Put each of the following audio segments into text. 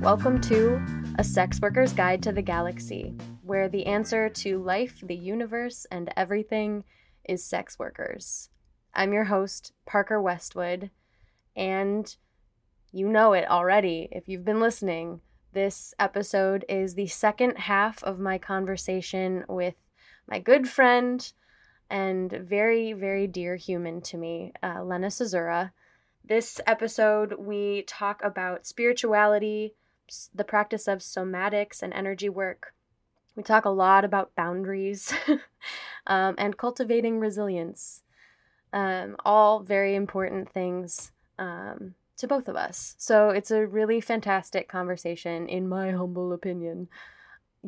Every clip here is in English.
Welcome to A Sex Worker's Guide to the Galaxy, where the answer to life, the universe, and everything is sex workers. I'm your host, Parker Westwood, and you know it already if you've been listening. This episode is the second half of my conversation with my good friend and very, very dear human to me, uh, Lena Czura. This episode, we talk about spirituality, the practice of somatics and energy work. We talk a lot about boundaries um, and cultivating resilience. Um, all very important things um, to both of us. So it's a really fantastic conversation, in my humble opinion.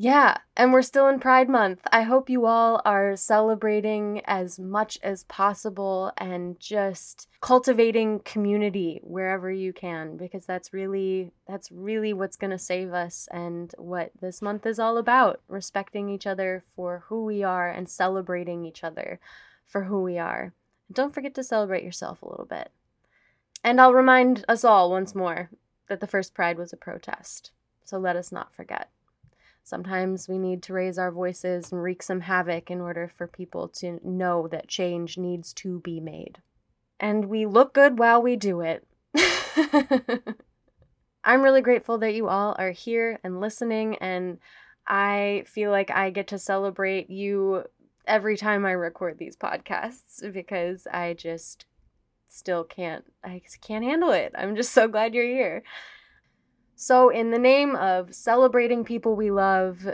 Yeah, and we're still in Pride Month. I hope you all are celebrating as much as possible and just cultivating community wherever you can because that's really that's really what's going to save us and what this month is all about, respecting each other for who we are and celebrating each other for who we are. Don't forget to celebrate yourself a little bit. And I'll remind us all once more that the first Pride was a protest. So let us not forget. Sometimes we need to raise our voices and wreak some havoc in order for people to know that change needs to be made. And we look good while we do it. I'm really grateful that you all are here and listening, and I feel like I get to celebrate you every time I record these podcasts because I just still can't I can't handle it. I'm just so glad you're here. So, in the name of celebrating people we love,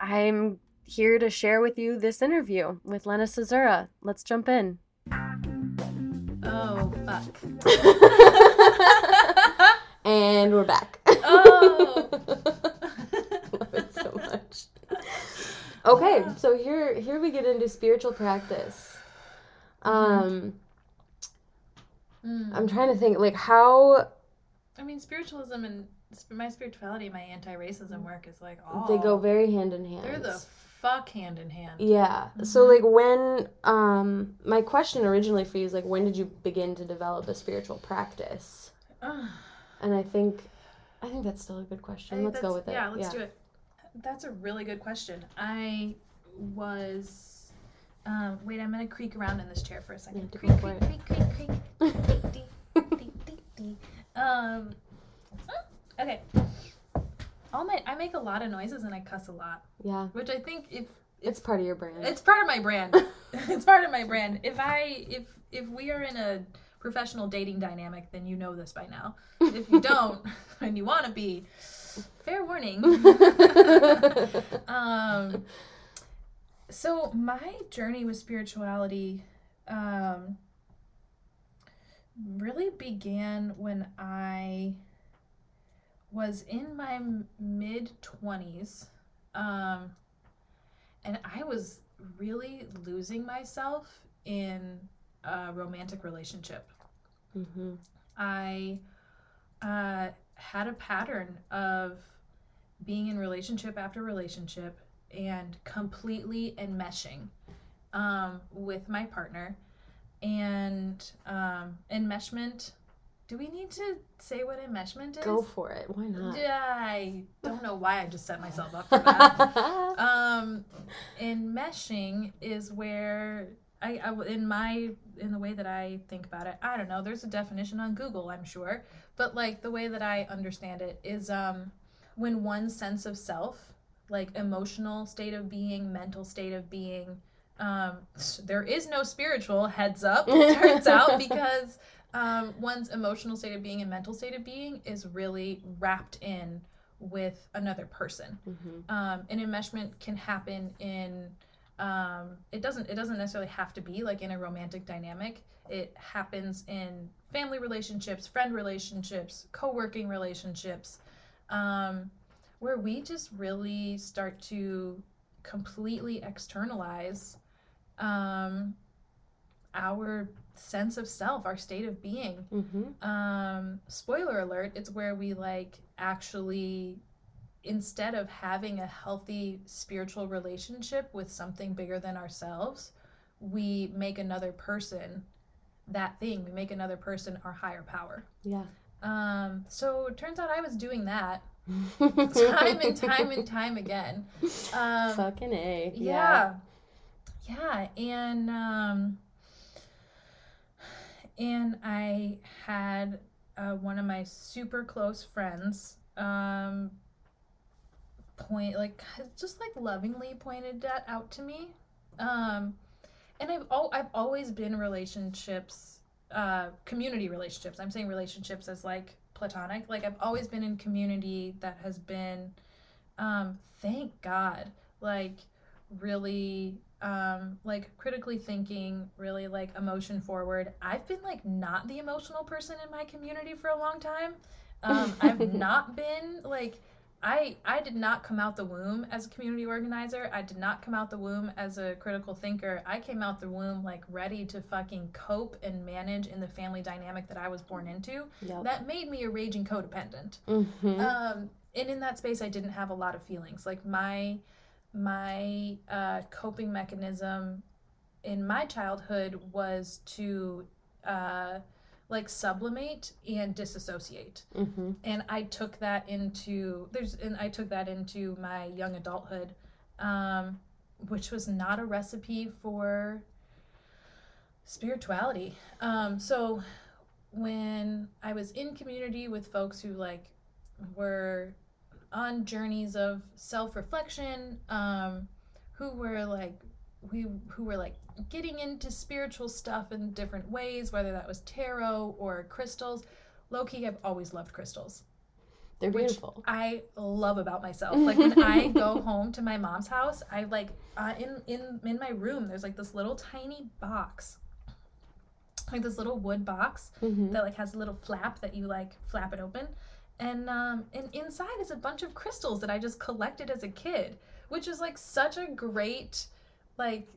I'm here to share with you this interview with Lena Czura. Let's jump in. Oh, fuck. and we're back. Oh. love it so much. Okay, so here here we get into spiritual practice. Um Mm. I'm trying to think like how I mean, spiritualism and sp- my spirituality, my anti-racism work is like all they go very hand in hand. They're the fuck hand in hand. Yeah. So Mhm. like when um my question originally for you is like when did you begin to develop a spiritual practice? And I think I think that's still a good question. Let's go with it. Yeah, let's do it. That's a really good question. I was. Um, wait, I'm gonna creak around in this chair for a second. Yeah, creak, go for creak, creak, creak, creak, Dee, dee, dee, dee. Um. Okay. All my I make a lot of noises and I cuss a lot, Yeah. which I think if It's part of your brand. it's part of my brand. it's part of my brand. If I if if we are in a professional dating dynamic, then you know this by now. If you don't, and you want to be, fair warning. um, so my journey with spirituality um, really began when I was in my mid twenties, um, and I was really losing myself in a romantic relationship. hmm I uh, had a pattern of being in relationship after relationship and completely enmeshing um, with my partner. And um, enmeshment, do we need to say what enmeshment is? Go for it. Why not? Yeah, I don't know why I just set myself up for that. um, enmeshing is where I, I in my in the way that I think about it, I don't know. There's a definition on Google, I'm sure, but like the way that I understand it is um, when one sense of self, like emotional state of being, mental state of being, um, there is no spiritual heads up. Turns out because um, one's emotional state of being and mental state of being is really wrapped in with another person Mhm. um, an enmeshment can happen in um, it doesn't it doesn't necessarily have to be like in a romantic dynamic it happens in family relationships friend relationships co-working relationships um, where we just really start to completely externalize um, our sense of self our state of being Mhm. um spoiler alert it's where we like actually instead of having a healthy spiritual relationship with something bigger than ourselves we make another person that thing. We make another person our higher power. Yeah. Um, so it turns out I was doing that time and time and time again. Um, Fucking A. yeah. Yeah, and um and I had uh, one of my super close friends um point like just like lovingly pointed that out to me. Um and I've al- I've always been relationships uh community relationships. I'm saying relationships as like platonic. Like I've always been in community that has been um thank God like really um like critically thinking really like emotion forward. I've been like not the emotional person in my community for a long time. Um i've not been like i i did not come out the womb as a community organizer. I did not come out the womb as a critical thinker. I came out the womb like ready to fucking cope and manage in the family dynamic that i was born into. Yep. that made me a raging codependent. Mhm. um and in that space i didn't have a lot of feelings. Like my my uh coping mechanism in my childhood was to uh like sublimate and disassociate Mhm. and i took that into there's and i took that into my young adulthood um which was not a recipe for spirituality um so when i was in community with folks who like were on journeys of self-reflection um who were like we who were like getting into spiritual stuff in different ways whether that was tarot or crystals low-key i've always loved crystals They're beautiful. I love about myself. Like when I go home to my mom's house, I like uh, in in in my room. There's like this little tiny box, like this little wood box Mhm. that like has a little flap that you like flap it open, and um and inside is a bunch of crystals that I just collected as a kid, which is like such a great like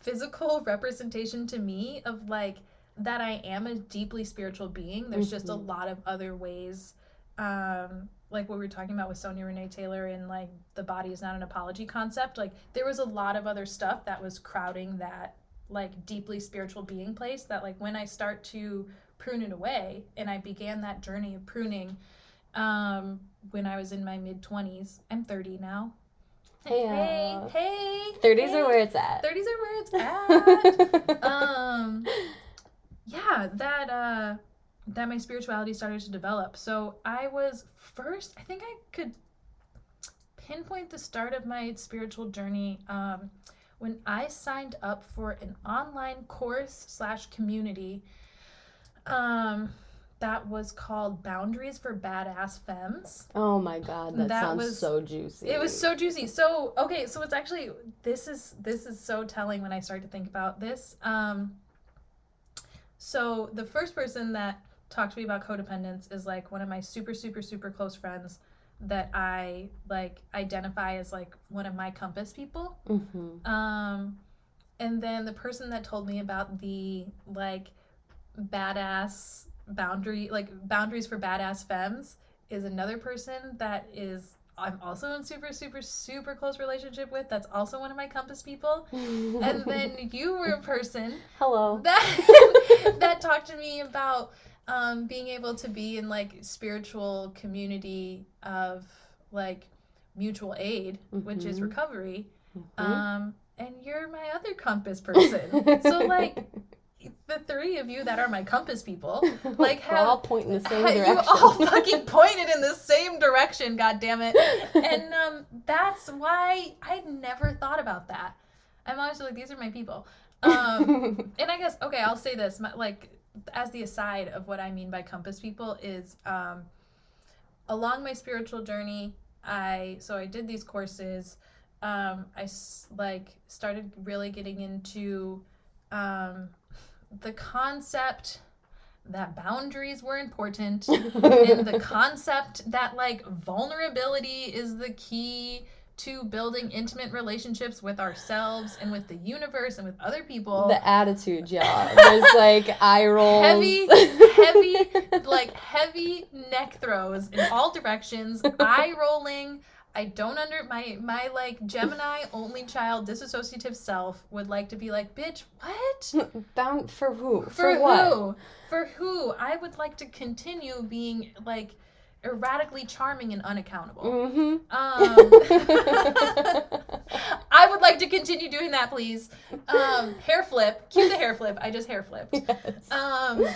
physical representation to me of like that I am a deeply spiritual being. There's just a Mhm. lot of other ways um like what we were talking about with Sonya Renee Taylor and like the body is not an apology concept like there was a lot of other stuff that was crowding that like deeply spiritual being place that like when I start to prune it away and I began that journey of pruning um when I was in my mid 20s I'm 30 now. Hey, hey hey 30s hey. are where it's at. 30s are where it's at. Um yeah that uh that my spirituality started to develop. So i was first i think i could pinpoint the start of my spiritual journey um when i signed up for an online course slash community um that was called boundaries for badass femmes oh my god, that, That sounds was- so juicy. it was so juicy. So okay, so it's actually this is this is so telling when I start to think about this. Um so the first person that talked to me about codependence is like one of my super super super close friends that I like identify as like one of my compass people. Mhm. Um and then the person that told me about the like badass boundary like boundaries for badass femmes is another person that is I'm also in super super super close relationship with that's also one of my compass people. And then you were a person hello. that that talked to me about um, being able to be in like spiritual community of like mutual aid, which is Mhm. recovery. Mhm. Um, and you're my other compass person. so like the three of you that are my compass people, like have all pointing the same direction. You all fucking pointed in the same direction, god damn it. And um that's why I never thought about that. I'm always like, these are my people. Um and I guess okay, I'll say this, my, like as the aside of what I mean by compass people is um along my spiritual journey, I so I did these courses. Um I like started really getting into um the concept that boundaries were important and the concept that like vulnerability is the key to building intimate relationships with ourselves and with the universe and with other people. the attitude, y'all. There's like eye rolls. Heavy, heavy, like heavy neck throws in all directions, eye rolling. I don't under my my like Gemini only child disassociative self would like to be like, bitch, what? Bound for who? For, For, what? who? For who? I would like to continue being like erratically charming and unaccountable. Mm-hmm. Um, I would like to continue doing that, please. Um, hair flip. Cue the hair flip. I just hair flipped. yes. Um,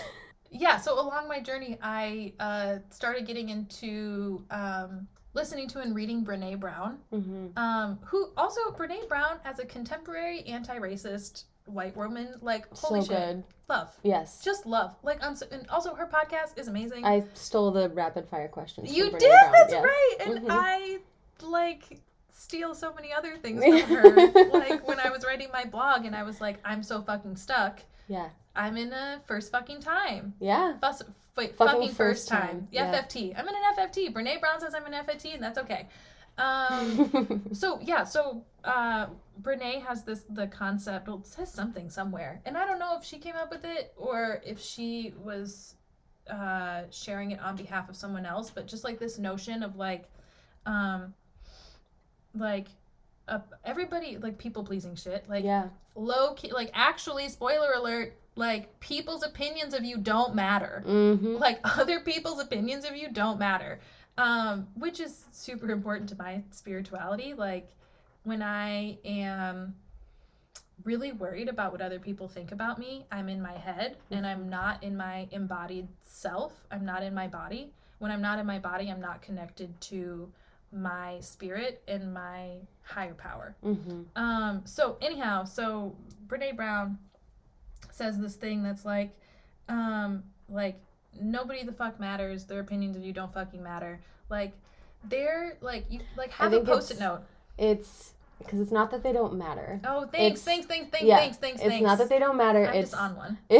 yeah, so along my journey, I uh, started getting into um, listening to and reading Brene Brown, mm-hmm. um, who also, Brene Brown as a contemporary anti racist white woman, like, holy So shit. good. Love. Yes. Just love. Like, um, and also her podcast is amazing. I stole the rapid fire questions. You from did. Brown, That's yeah. right. And Mhm. I like steal so many other things from her. like when I was writing my blog, and I was like, I'm so fucking stuck. Yeah. I'm in a first fucking time. Yeah. Fuss, wait, Fucking fucking, first first time. time, yeah. FFT. I'm in an FFT. Brene Brown says I'm an FFT, and that's okay. Um. So yeah, so uh, Brene has this the concept. Well, it says something somewhere, and I don't know if she came up with it or if she was uh, sharing it on behalf of someone else. But just like this notion of like, um, like, uh, everybody like people pleasing shit. Like yeah. low key. Like actually, spoiler alert. Like people's opinions of you don't matter Mm-hmm. like other people's opinions of you don't matter um which is super important to my spirituality like when i am really worried about what other people think about me i'm in my head and i'm not in my embodied self i'm not in my body when i'm not in my body i'm not connected to my spirit and my higher power Mm-hmm. um, so anyhow, so Brene Brown says this thing that's like, um, like nobody the fuck matters. Their opinions of you don't fucking matter. Like they're like you like have a post-it note. It's because it's not that they don't matter. Oh, thanks, it's- thanks, thanks, thanks, yeah, thanks, thanks, It's thanks. not that they don't matter. I'm it's just on one.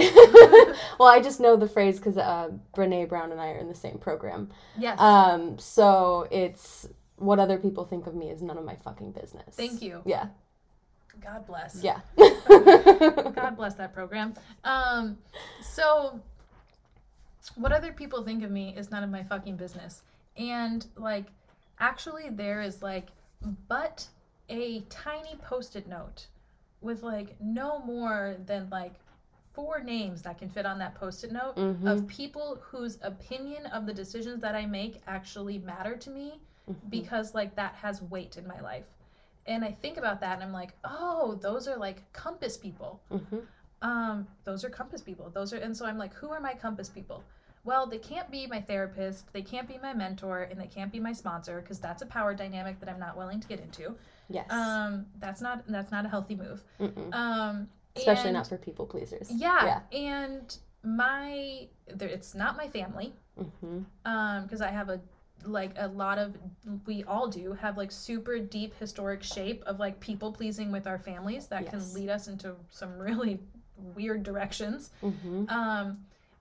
well, I just know the phrase because uh, Brene Brown and I are in the same program. Yes. Um, so it's what other people think of me is none of my fucking business. Thank you. Yeah. God bless. Yeah. God bless that program. Um, so what other people think of me is none of my fucking business. And like, actually, there is like, but a tiny post-it note with like no more than like four names that can fit on that post-it note Mhm. of people whose opinion of the decisions that I make actually matter to me Mm-hmm. because like that has weight in my life. And I think about that and I'm like, oh, those are like compass people. Mhm. Um, those are compass people. Those are, and so I'm like, who are my compass people? Well, they can't be my therapist, they can't be my mentor, and they can't be my sponsor because that's a power dynamic that I'm not willing to get into. Yes. Um, that's not that's not a healthy move. Mm-mm. Um, Especially and- not for people pleasers. yeah, and my there, it's not my family Mm-hmm. um because i have a like a lot of we all do have like super deep historic shape of like people pleasing with our families that Yes. can lead us into some really weird directions Mm-hmm. um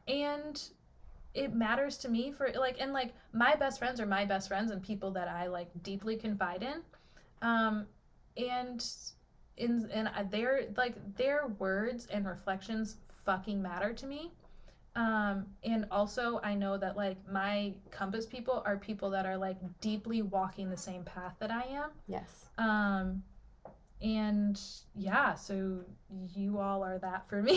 and it matters to me for like and like my best friends are my best friends and people that i like deeply confide in um and in and their like their words and reflections fucking matter to me um and also i know that like my compass people are people that are like deeply walking the same path that i am Yes. um and yeah so you all are that for me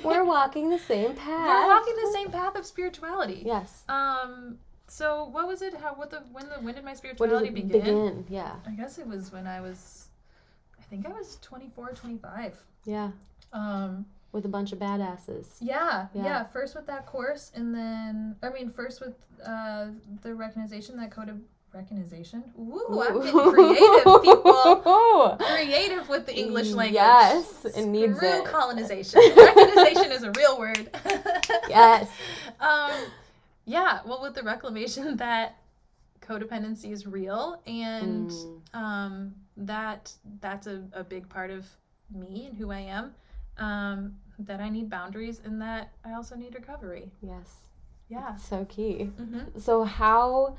We're walking the same path. we're walking the same path of spirituality. Yes. Um. So what was it? How? What the? When the? When did my spirituality it begin? begin? Yeah. I guess it was when I was. I think I was 24, 25. Yeah. Um. With a bunch of badasses. Yeah, Yeah. yeah. First with that course, and then I mean, first with uh the recognition that code of recognition. Ooh, I'm getting creative, people. Creative with the English language. Yes, it needs Screw it. colonization. Recognition is a real word. Yes. um yeah well with the reclamation that codependency is real and Mm. um that that's a, a big part of me and who i am um that i need boundaries and that i also need recovery Yes. yeah So key. mm-hmm. So how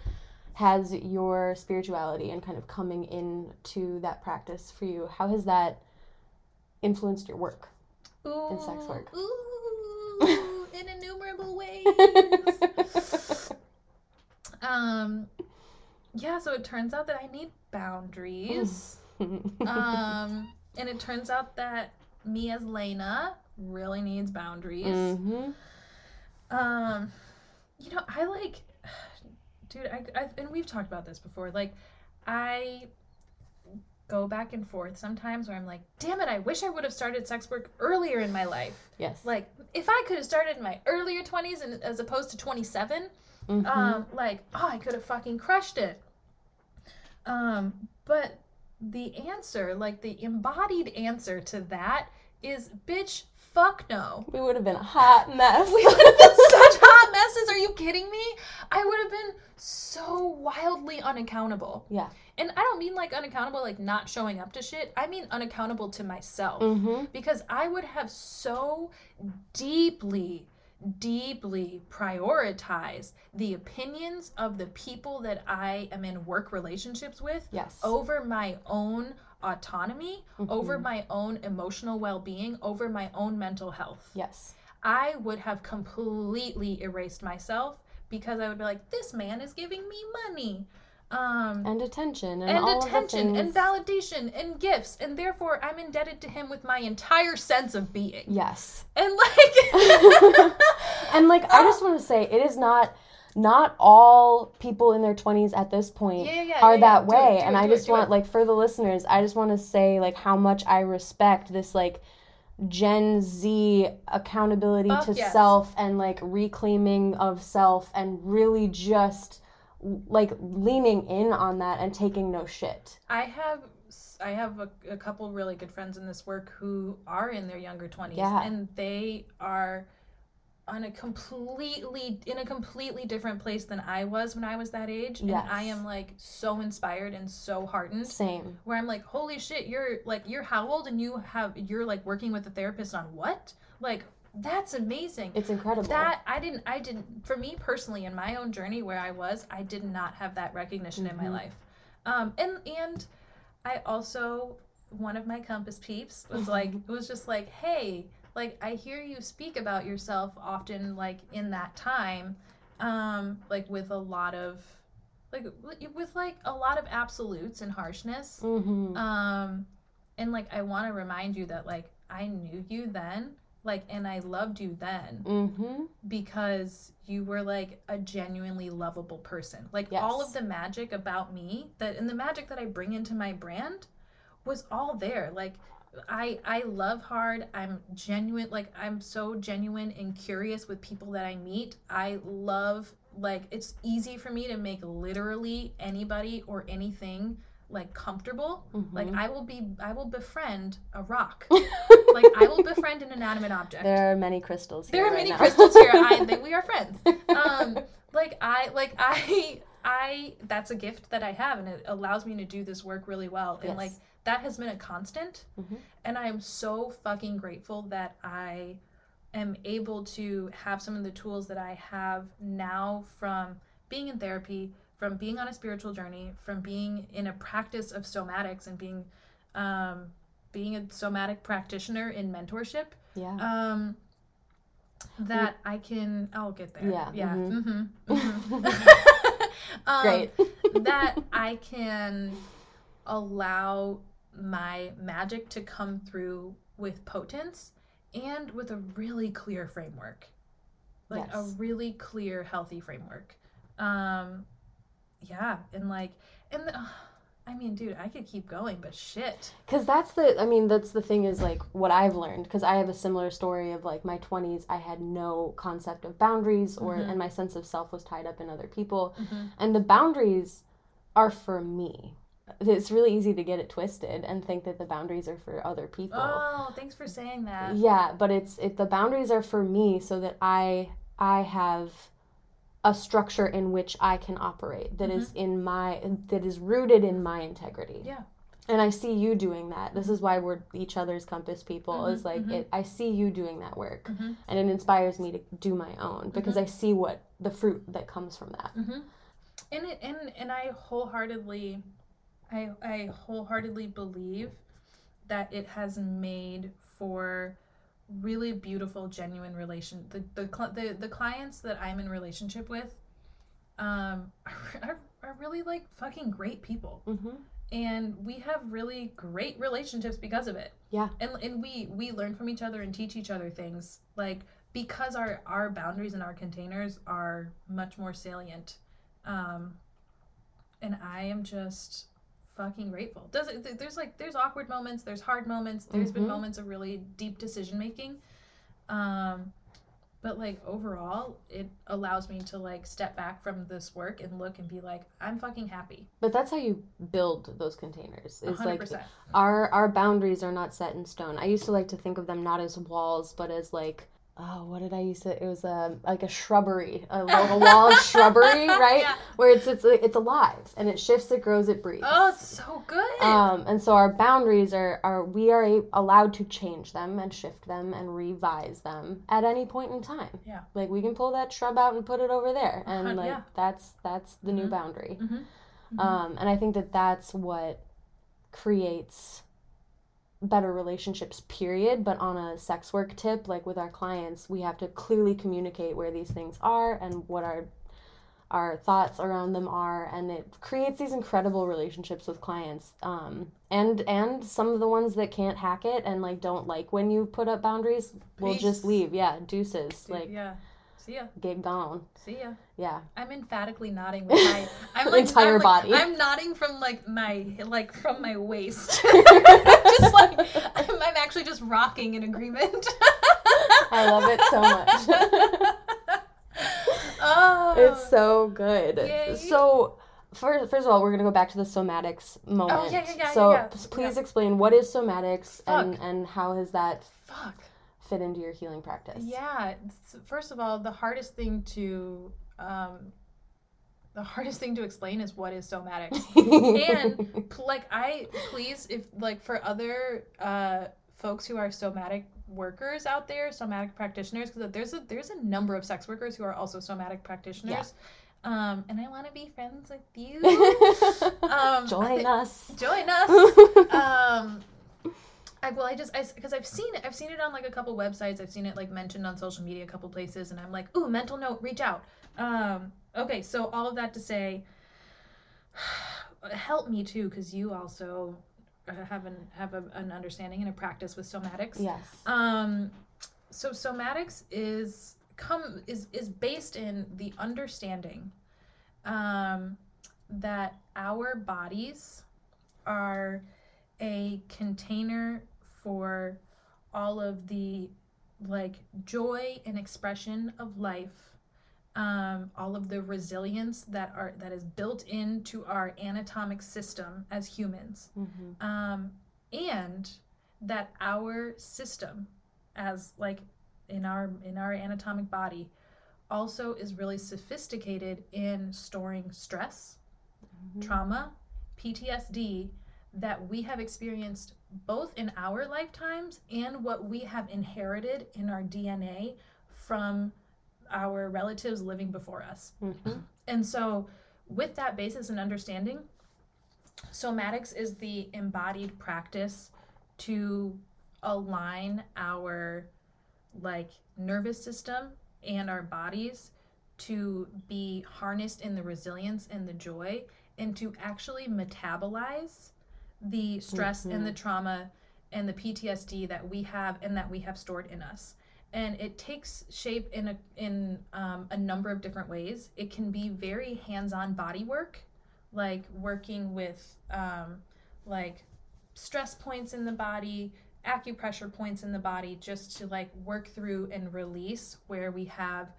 has your spirituality and kind of coming into that practice for you, how has that influenced your work? ooh, sex work. ooh, in innumerable ways um yeah, so it turns out that I need boundaries. um, and it turns out that me as Lena really needs boundaries. hmm Um, you know, I like, dude, I, I and we've talked about this before. Like, I go back and forth sometimes where I'm like, damn it, I wish I would have started sex work earlier in my life. Yes. Like, if I could have started in my earlier 20s and as opposed to 27, Mhm. um, like, oh, I could have fucking crushed it. Um, but the answer, like the embodied answer to that is, bitch, fuck no. we would have been a hot mess. We would have been such hot messes. Are you kidding me? I would have been so wildly unaccountable. Yeah. And I don't mean like unaccountable, like not showing up to shit. I mean unaccountable to myself. hmm Because I would have so deeply, deeply prioritized the opinions of the people that I am in work relationships with Yes. over my own autonomy, over Mhm. my own emotional well being, over my own mental health. Yes. I would have completely erased myself because I would be like, this man is giving me money. Um, And attention and, and all of the attention and validation and gifts, and therefore I'm indebted to him with my entire sense of being. Yes. And like, and like I just want to say it is not not all people in their 20s at this point Yeah, yeah, are yeah, that. It, way and it, I just want like for the listeners I just want to say like how much I respect this like Gen Z accountability Fuck to yes. self and like reclaiming of self and really just like leaning in on that and taking no shit. I have I have a, a couple really good friends in this work who are in their younger 20s Yeah. and they are on a completely in a completely different place than I was when I was that age and I am like so inspired and so heartened Same. where I'm like holy shit you're like you're how old and you have you're like working with a therapist on what like that's amazing It's incredible. that I didn't I didn't for me personally in my own journey where I was I did not have that recognition in my Mhm. life um and and I also one of my compass peeps was like it was just like hey like I hear you speak about yourself often like in that time um like with a lot of like with like a lot of absolutes and harshness Mhm. um and like I want to remind you that like I knew you then like and I loved you then Mhm. because you were like a genuinely lovable person. Like all of the magic about me that and the magic that I bring into my brand was all there. Like I I love hard. I'm genuine like I'm so genuine and curious with people that I meet. I love like it's easy for me to make literally anybody or anything like comfortable. Like Mhm. I will be I will befriend a rock. like I will befriend an inanimate object There are many crystals here. there are right many now. crystals here. I think we are friends. Um, like I, like I, I. That's a gift that I have, and it allows me to do this work really well. And Yes. like that has been a constant, Mhm. and I am so fucking grateful that I am able to have some of the tools that I have now from being in therapy, from being on a spiritual journey, from being in a practice of somatics and being, um, being a somatic practitioner in mentorship yeah. um that i can i'll get there Yeah, yeah mhm. mhm, um, Great. that i can allow my magic to come through with potence and with a really clear framework like a really clear healthy framework um yeah and like and the, i mean dude i could keep going but shit Because that's the, I mean, that's the thing is like what I've learned. Because I have a similar story of like my 20s, I had no concept of boundaries, or, Mhm. and my sense of self was tied up in other people. Mhm. And the boundaries are for me. It's really easy to get it twisted and think that the boundaries are for other people. oh thanks for saying that Yeah, but it's it the boundaries are for me so that I I have a structure in which I can operate that is in my that is rooted in my integrity. Mm-hmm. Yeah. And I see you doing that. This is why we're each other's compass people. Mhm, Is like mhm. it, I see you doing that work, Mhm. and it inspires me to do my own because Mm-hmm. I see what the fruit that comes from that. hmm And it, and and I wholeheartedly, I I wholeheartedly believe that it has made for really beautiful, genuine relation. The the cl- the, the clients that I'm in relationship with, um, are, are, are are really like fucking great people. Mm-hmm. And we have really great relationships because of it. Yeah. And and we we learn from each other and teach each other things like because our our boundaries and our containers are much more salient. Um and I am just fucking grateful. Does it there's like there's awkward moments, there's hard moments, There's been Mhm. moments of really deep decision making. Um but like overall it allows me to like step back from this work and look and be like i'm fucking happy But that's how you build those containers. Is 100% like our our boundaries are not set in stone. I used to like to think of them not as walls, but as like oh, what did I use to? It was a like a shrubbery, a, like a wall of shrubbery, right? Yeah. Where it's it's it's alive and it shifts, it grows, it breathes. oh it's so good Um, and so our boundaries are, are we are a, allowed to change them and shift them and revise them at any point in time. Yeah. Like we can pull that shrub out and put it over there, and Uh, like yeah. that's that's the new Mhm. boundary. Mhm. Mhm. Um, and I think that that's what creates better relationships. Period. But on a sex work tip, like with our clients, we have to clearly communicate where these things are and what our our thoughts around them are and it creates these incredible relationships with clients um, and and some of the ones that can't hack it and like don't like when you put up boundaries will just leave yeah deuces like yeah see ya. Gig gone see ya. Yeah. I'm emphatically nodding with my i'm like Entire I'm like- body. i'm nodding from like my like from my waist. Just like I'm, I'm actually just rocking in agreement. I love it so much. Oh. It's so good. Yay. so first, first of all we're going to go back to the somatics moment. Oh, yeah, yeah, yeah, so yeah, yeah. please Yeah. explain what is somatics and and how has that fuck fit into your healing practice Yeah. First of all, the hardest thing to um, the hardest thing to explain is what is somatics. And- like I please if like for other uh, folks who are somatic workers out there, somatic practitioners, because there's a there's a number of sex workers who are also somatic practitioners. Yeah. Um, and I want to be friends with you. Um, join us Join us. um I, well i just because i've seen it i've seen it on like a couple websites. I've seen it like mentioned on social media a couple places and i'm like ooh mental note reach out. Um okay so all of that to say help me too because you also have an have a, an understanding and a practice with somatics. Yes. Um, so somatics is come is is based in the understanding um, that our bodies are a container for all of the like joy and expression of life um, all of the resilience that are that is built into our anatomic system as humans Mhm. um, and that our system as like in our in our anatomic body also is really sophisticated in storing stress Mhm. trauma ptsd that we have experienced both in our lifetimes and what we have inherited in our dna from our relatives living before us Mhm. and so, with that basis and understanding, somatics is the embodied practice to align our like nervous system and our bodies to be harnessed in the resilience and the joy and to actually metabolize the stress and the trauma and the PTSD that we have and that we have stored in us and it takes shape in a in um, a number of different ways. It can be very hands-on body work, like working with um, like stress points in the body, acupressure points in the body, just to like work through and release where we have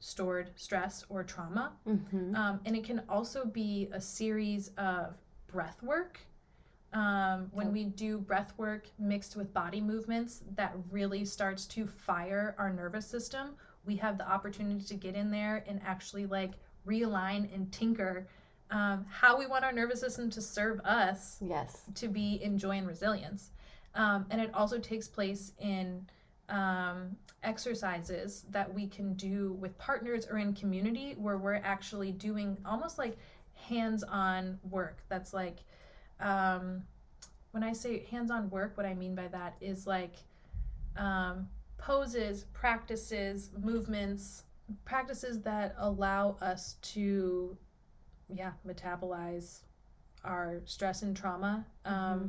stored stress or trauma. Mhm. Um, and it can also be a series of breath work. Um, when Yep. we do breath work mixed with body movements, that really starts to fire our nervous system. We have the opportunity to get in there and actually like realign and tinker um, how we want our nervous system to serve us yes to be in joy and resilience. Um, and it also takes place in um, exercises that we can do with partners or in community where we're actually doing almost like hands on work. That's like, um, when I say hands on work, what I mean by that is like um, poses, practices, movements, practices that allow us to yeah metabolize our stress and trauma um, Mm-hmm.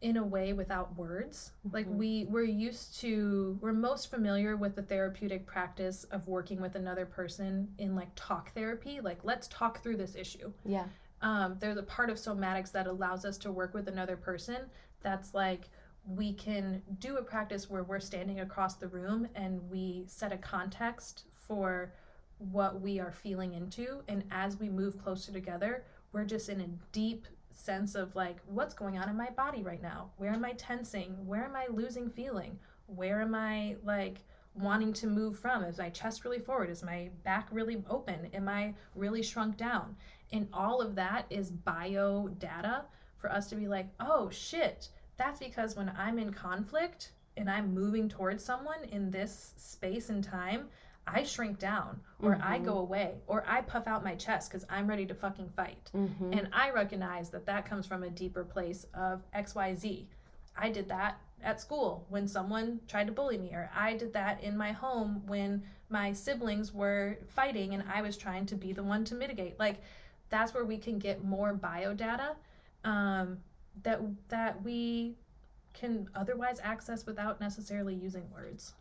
in a way without words like Mhm. we we're used to we're most familiar with the therapeutic practice of working with another person in like talk therapy like let's talk through this issue Yeah. Um, there's a part of somatics that allows us to work with another person that's like we can do a practice where we're standing across the room and we set a context for what we are feeling into. And as we move closer together we're just in a deep sense of like what's going on in my body right now? Where am i tensing? Where am i losing feeling? Where am i like wanting to move from is my chest really forward is my back really open am i really shrunk down and all of that is bio data for us to be like, oh shit, that's because when I'm in conflict and I'm moving towards someone in this space and time, I shrink down or I Mhm. go away or I puff out my chest because I'm ready to fucking fight. Mm-hmm. And I recognize that that comes from a deeper place of XYZ. I did that at school when someone tried to bully me, or I did that in my home when my siblings were fighting and I was trying to be the one to mitigate. Like, that's where we can get more bio data um, that that we can otherwise access without necessarily using words.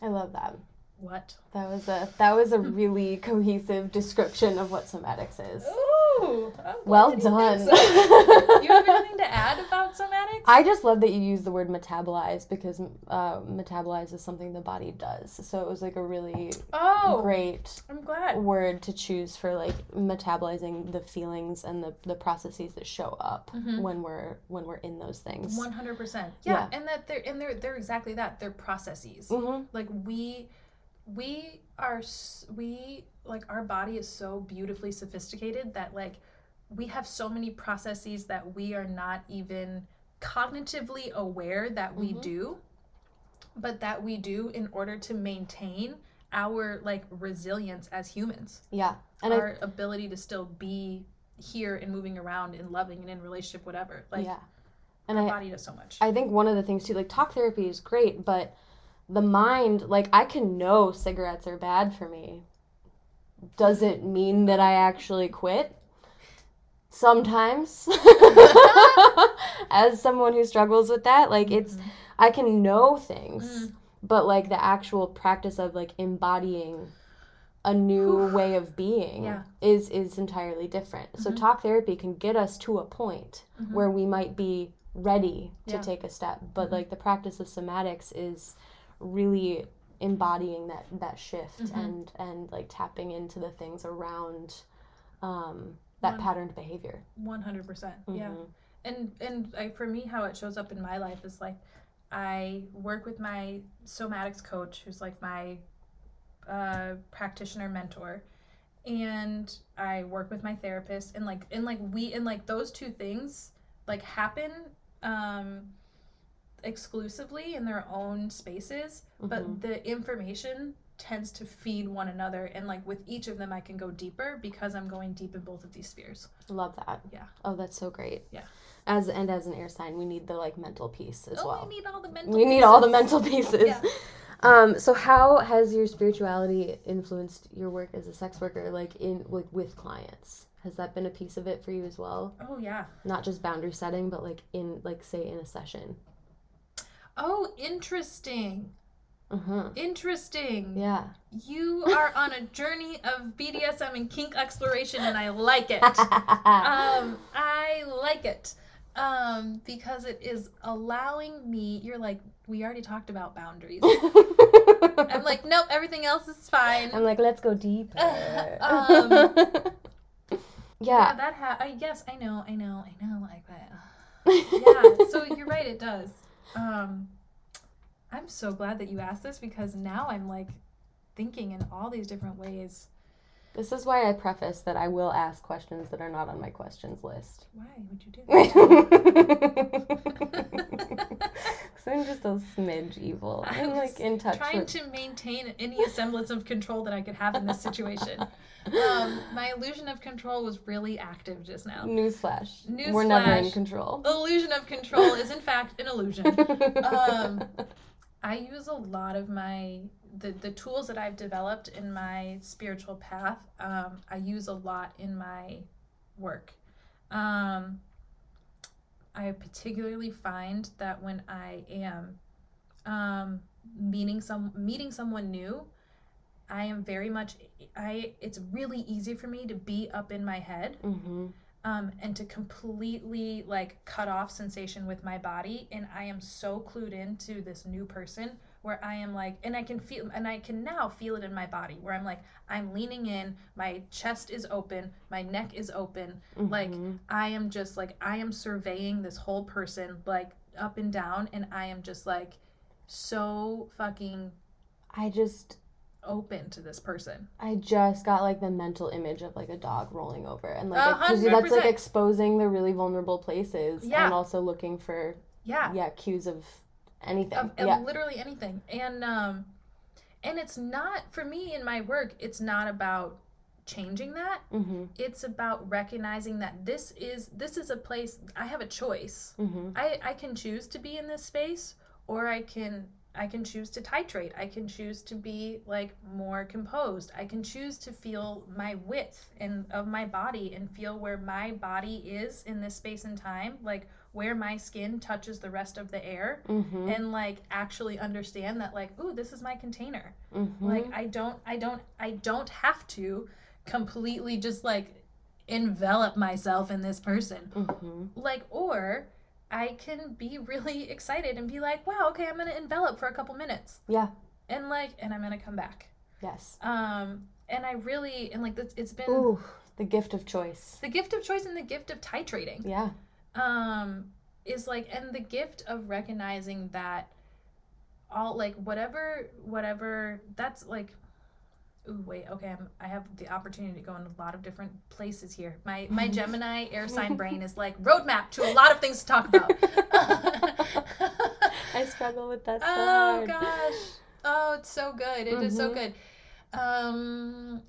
I love that. What? That was a that was a really cohesive description of what somatics is. Ooh, Well done. you have anything to add about somatics? I just love that you use the word metabolize because uh, metabolize is something the body does. So it was like a really oh, great I'm glad. word to choose for like metabolizing the feelings and the, the processes that show up Mhm. when we're when we're in those things. One hundred percent. Yeah, and that they're and they're they're exactly that. They're processes. hmm Like we we are we like our body is so beautifully sophisticated that like we have so many processes that we are not even cognitively aware that we Mhm. do, but that we do in order to maintain our like resilience as humans, Yeah, and I, our ability to still be here and moving around and loving and in relationship, whatever. Like yeah, and our I body does so much. I think one of the things too, like talk therapy is great, but the mind, like I can know cigarettes are bad for me. Does it mean that I actually quit? Sometimes. As someone who struggles with that, like it's Mhm. I can know things, Mm. but like the actual practice of like embodying a new way of being Yeah. is is entirely different. So Mhm. talk therapy can get us to a point Mhm. where we might be ready to Yeah. take a step but Mhm. like the practice of somatics is really embodying that that shift Mhm. and and like tapping into the things around um that One- patterned behavior One hundred percent. Yeah. Mhm. And and like for me, how it shows up in my life is like I work with my somatics coach, who's like my uh, practitioner mentor, and I work with my therapist, and like and like we and like those two things like happen um, exclusively in their own spaces, Mhm. but the information tends to feed one another and like with each of them i can go deeper because i'm going deep in both of these spheres love that Yeah. oh that's so great Yeah. as and as an air sign we need the like mental piece as oh, well we need all the mental we need all the pieces. mental pieces Yeah. um so how has your spirituality influenced your work as a sex worker like in like with clients has that been a piece of it for you as well Oh yeah. not just boundary setting but like in like say in a session Oh, interesting. uh-huh Interesting. yeah You are on a journey of BDSM and kink exploration, and I like it. um, I like it. Um, because it is allowing me. You're like, we already talked about boundaries. I'm like, nope, everything else is fine. I'm like, let's go deeper. Um, yeah, yeah. that ha- I yes, I know, I know, I know, like that. yeah, so you're right, it does. Um, I'm so glad that you asked this because now I'm like thinking in all these different ways. This is why I preface that I will ask questions that are not on my questions list. Why would you do that? Because I'm just a smidge evil. I'm I like in touch Trying with. to maintain any semblance of control that I could have in this situation. Um, my illusion of control was really active just now. Newsflash. Newsflash. We're never in control. Illusion of control is in fact an illusion. um, I use a lot of my the the tools that I've developed in my spiritual path. Um, I use a lot in my work. Um, I particularly find that when I am um, meeting some meeting someone new, I am very much I. It's really easy for me to be up in my head. Mm-hmm. Um, and to completely like cut off sensation with my body and i am so clued into this new person where i am like and i can feel and i can now feel it in my body where i'm like i'm leaning in my chest is open my neck is open like Mhm. i am just like i am surveying this whole person like up and down and i am just like so fucking I just open to this person I just got like the mental image of like a dog rolling over and like because that's like exposing the really vulnerable places Yeah. and also looking for yeah yeah cues of anything. of, yeah. literally anything and um and it's not for me in my work it's not about changing that Mm-hmm. it's about recognizing that this is this is a place i have a choice Mm-hmm. i i can choose to be in this space or i can i can choose to titrate i can choose to be like more composed i can choose to feel my width and of my body and feel where my body is in this space and time like where my skin touches the rest of the air Mm-hmm. and like actually understand that like ooh this is my container mm-hmm. like i don't i don't i don't have to completely just like envelop myself in this person mm-hmm. like or i can be really excited and be like wow okay i'm gonna envelop for a couple minutes Yeah. and like and i'm gonna come back Yes. um and i really and like it's been Ooh, the gift of choice. the gift of choice and the gift of titrating Yeah. Um is like and the gift of recognizing that all like whatever whatever that's like Ooh, wait, okay, I'm, I have the opportunity to go in a lot of different places here. My my Gemini air sign brain is like roadmap to a lot of things to talk about. I struggle with that so oh hard. gosh. Oh, it's so good. It is so Mhm. good. Um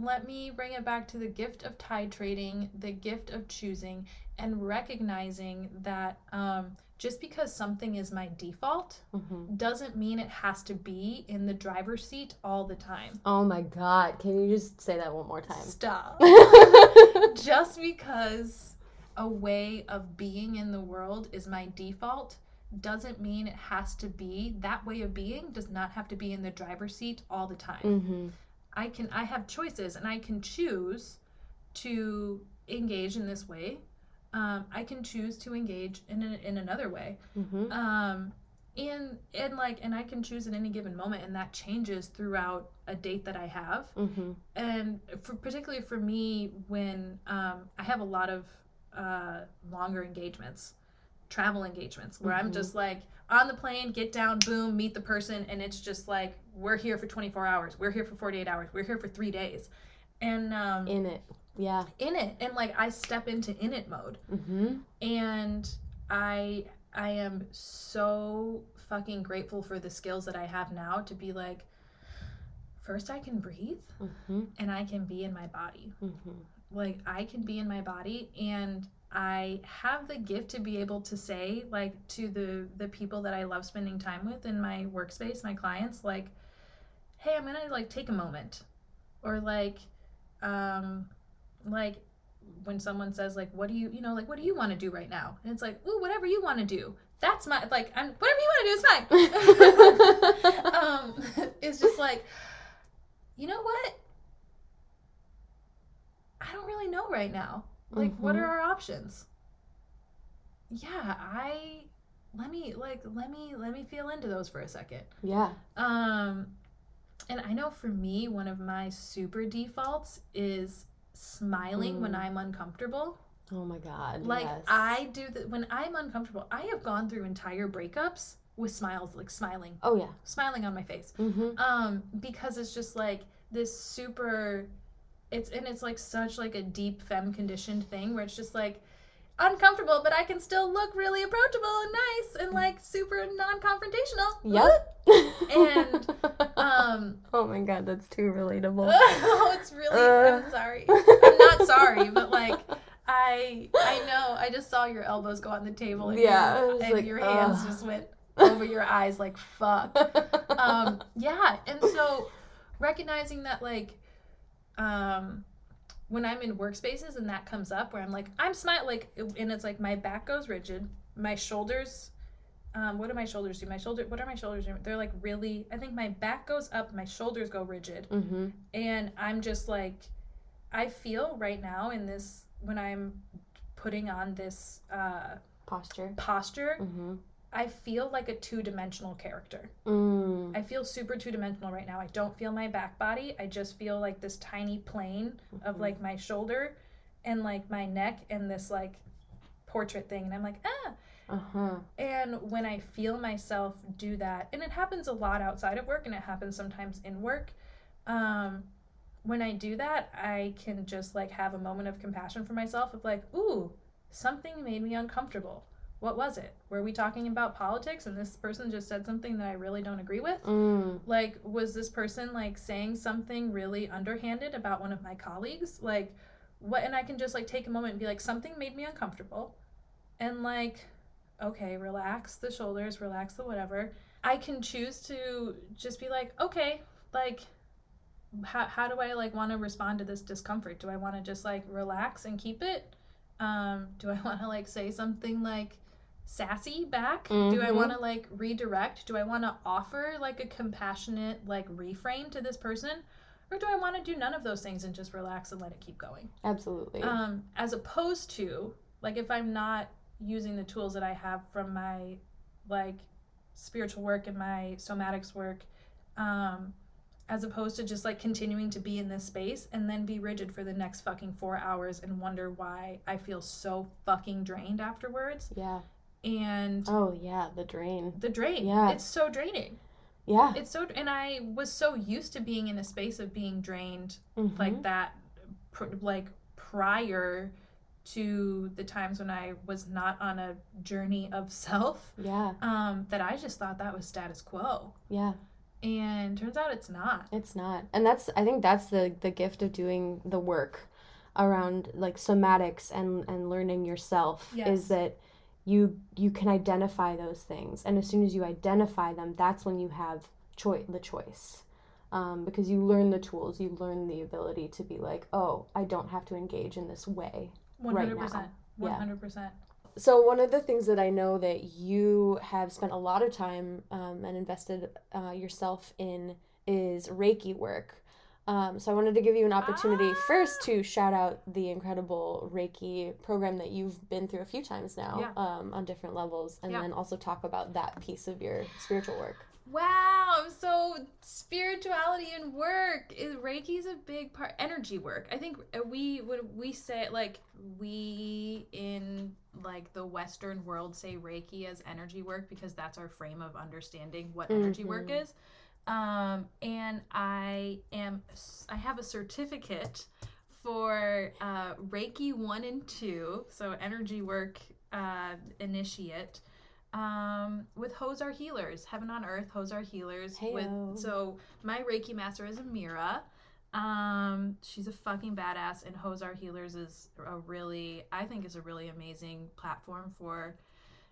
let me bring it back to the gift of titrating, the gift of choosing, and recognizing that um, just because something is my default Mhm. doesn't mean it has to be in the driver's seat all the time. Oh my god! Can you just say that one more time? Stop. just because a way of being in the world is my default doesn't mean it has to be that way of being does not have to be in the driver's seat all the time. mm-hmm. I can I have choices and I can choose to engage in this way. Um, I can choose to engage in in another way. Mm-hmm. Um, and and like and I can choose at any given moment and that changes throughout a date that I have. Mm-hmm. And for particularly for me when um, I have a lot of uh, longer engagements, travel engagements where I'm Mhm. just like on the plane, get down, boom, meet the person, and it's just like we're here for 24 hours, we're here for 48 hours, we're here for three days, and um, In it. Yeah. in it, and like I step into in it mode, Mm-hmm. and I I am so fucking grateful for the skills that I have now to be like, first I can breathe Mm-hmm. and I can be in my body Mm-hmm. like I can be in my body and I have the gift to be able to say like to the the people that I love spending time with in my workspace, my clients like hey, I'm to like take a moment. Or like um like when someone says like what do you you know like what do you want to do right now? And it's like ooh whatever you want to do. That's my like I'm whatever you want to do is fine. Um it's just like you know what? I don't really know right now. Like what Mhm. are our options? Yeah i let me like let me let me feel into those for a second. Yeah. um and i know for me one of my super defaults is smiling when Mm. i'm uncomfortable Oh my god. like yes. i do that when i'm uncomfortable i have gone through entire breakups with smiles like smiling Oh yeah. smiling on my face Mm-hmm. um because it's just like this super it's and it's like such like a deep femme conditioned thing where it's just like uncomfortable but i can still look really approachable and nice and like super non-confrontational Yep. And, um oh my god, that's too relatable. oh it's really Uh. i'm sorry i'm not sorry but like i i know i just saw your elbows go on the table and, Yeah, your, and like, your hands ugh. just went over your eyes like fuck um yeah and so recognizing that like um when I'm in workspaces and that comes up where I'm like, I'm smile like, and it's like my back goes rigid, my shoulders. Um, what do my shoulders do? My shoulder. What are my shoulders doing? They're like really. I think my back goes up, my shoulders go rigid, Mm-hmm. and I'm just like, I feel right now in this when I'm putting on this uh, Posture. posture, Mm-hmm. I feel like a two dimensional character. Mm. I feel super two dimensional right now. I don't feel my back body. I just feel like this tiny plane of Mhm. like my shoulder and like my neck and this like portrait thing. And I'm like, ah. Uh-huh. And when I feel myself do that, and it happens a lot outside of work and it happens sometimes in work, um, when I do that, I can just like have a moment of compassion for myself of like, ooh, something made me uncomfortable. What was it? Were we talking about politics and this person just said something that I really don't agree with? Mm. Like, was this person like saying something really underhanded about one of my colleagues? Like, what? And I can just like take a moment and be like, something made me uncomfortable. And like, okay, relax the shoulders, relax the whatever. I can choose to just be like, okay, like, how, how do I like want to respond to this discomfort? Do I want to just like relax and keep it? Um, do I want to like say something like sassy back? Do I Mhm. want to like redirect? Do I want to offer like a compassionate like reframe to this person? Or do I want to do none of those things and just relax and let it keep going? Absolutely. Um, as opposed to like if I'm not using the tools that I have from my like spiritual work and my somatics work, um, as opposed to just like continuing to be in this space and then be rigid for the next fucking four hours and wonder why I feel so fucking drained afterwards. yeah. And Oh yeah, the drain. the drain, Yeah. it's so draining. Yeah. It's so, and I was so used to being in a space of being drained Mhm. like that pr- like prior to the times when I was not on a journey of self Yeah. um that I just thought that was status quo Yeah. and turns out it's not It's not. And that's I think that's the the gift of doing the work around like somatics and and learning yourself Yes. is that you you can identify those things and as soon as you identify them that's when you have choice the choice um, because you learn the tools you learn the ability to be like oh i don't have to engage in this way 100% Right now. Yeah. 100% So one of the things that I know that you have spent a lot of time um, and invested uh, yourself in is Reiki work. Um, so I wanted to give you an opportunity Ah! first to shout out the incredible Reiki program that you've been through a few times now Yeah. um, on different levels, and Yeah. then also talk about that piece of your spiritual work. wow so spirituality and work is Reiki is reiki's a big part energy work i think uh, we when we say like we in like the western world say reiki as energy work because that's our frame of understanding what energy work Mhm. is um and i am i have a certificate for uh reiki 1 and 2 so energy work uh initiate um with Hosar Healers, Heaven on Earth, Hosar Healers. Heyo. With so my Reiki master is Amira. Um, she's a fucking badass, and Hosar Healers is a really, I think, is a really amazing platform for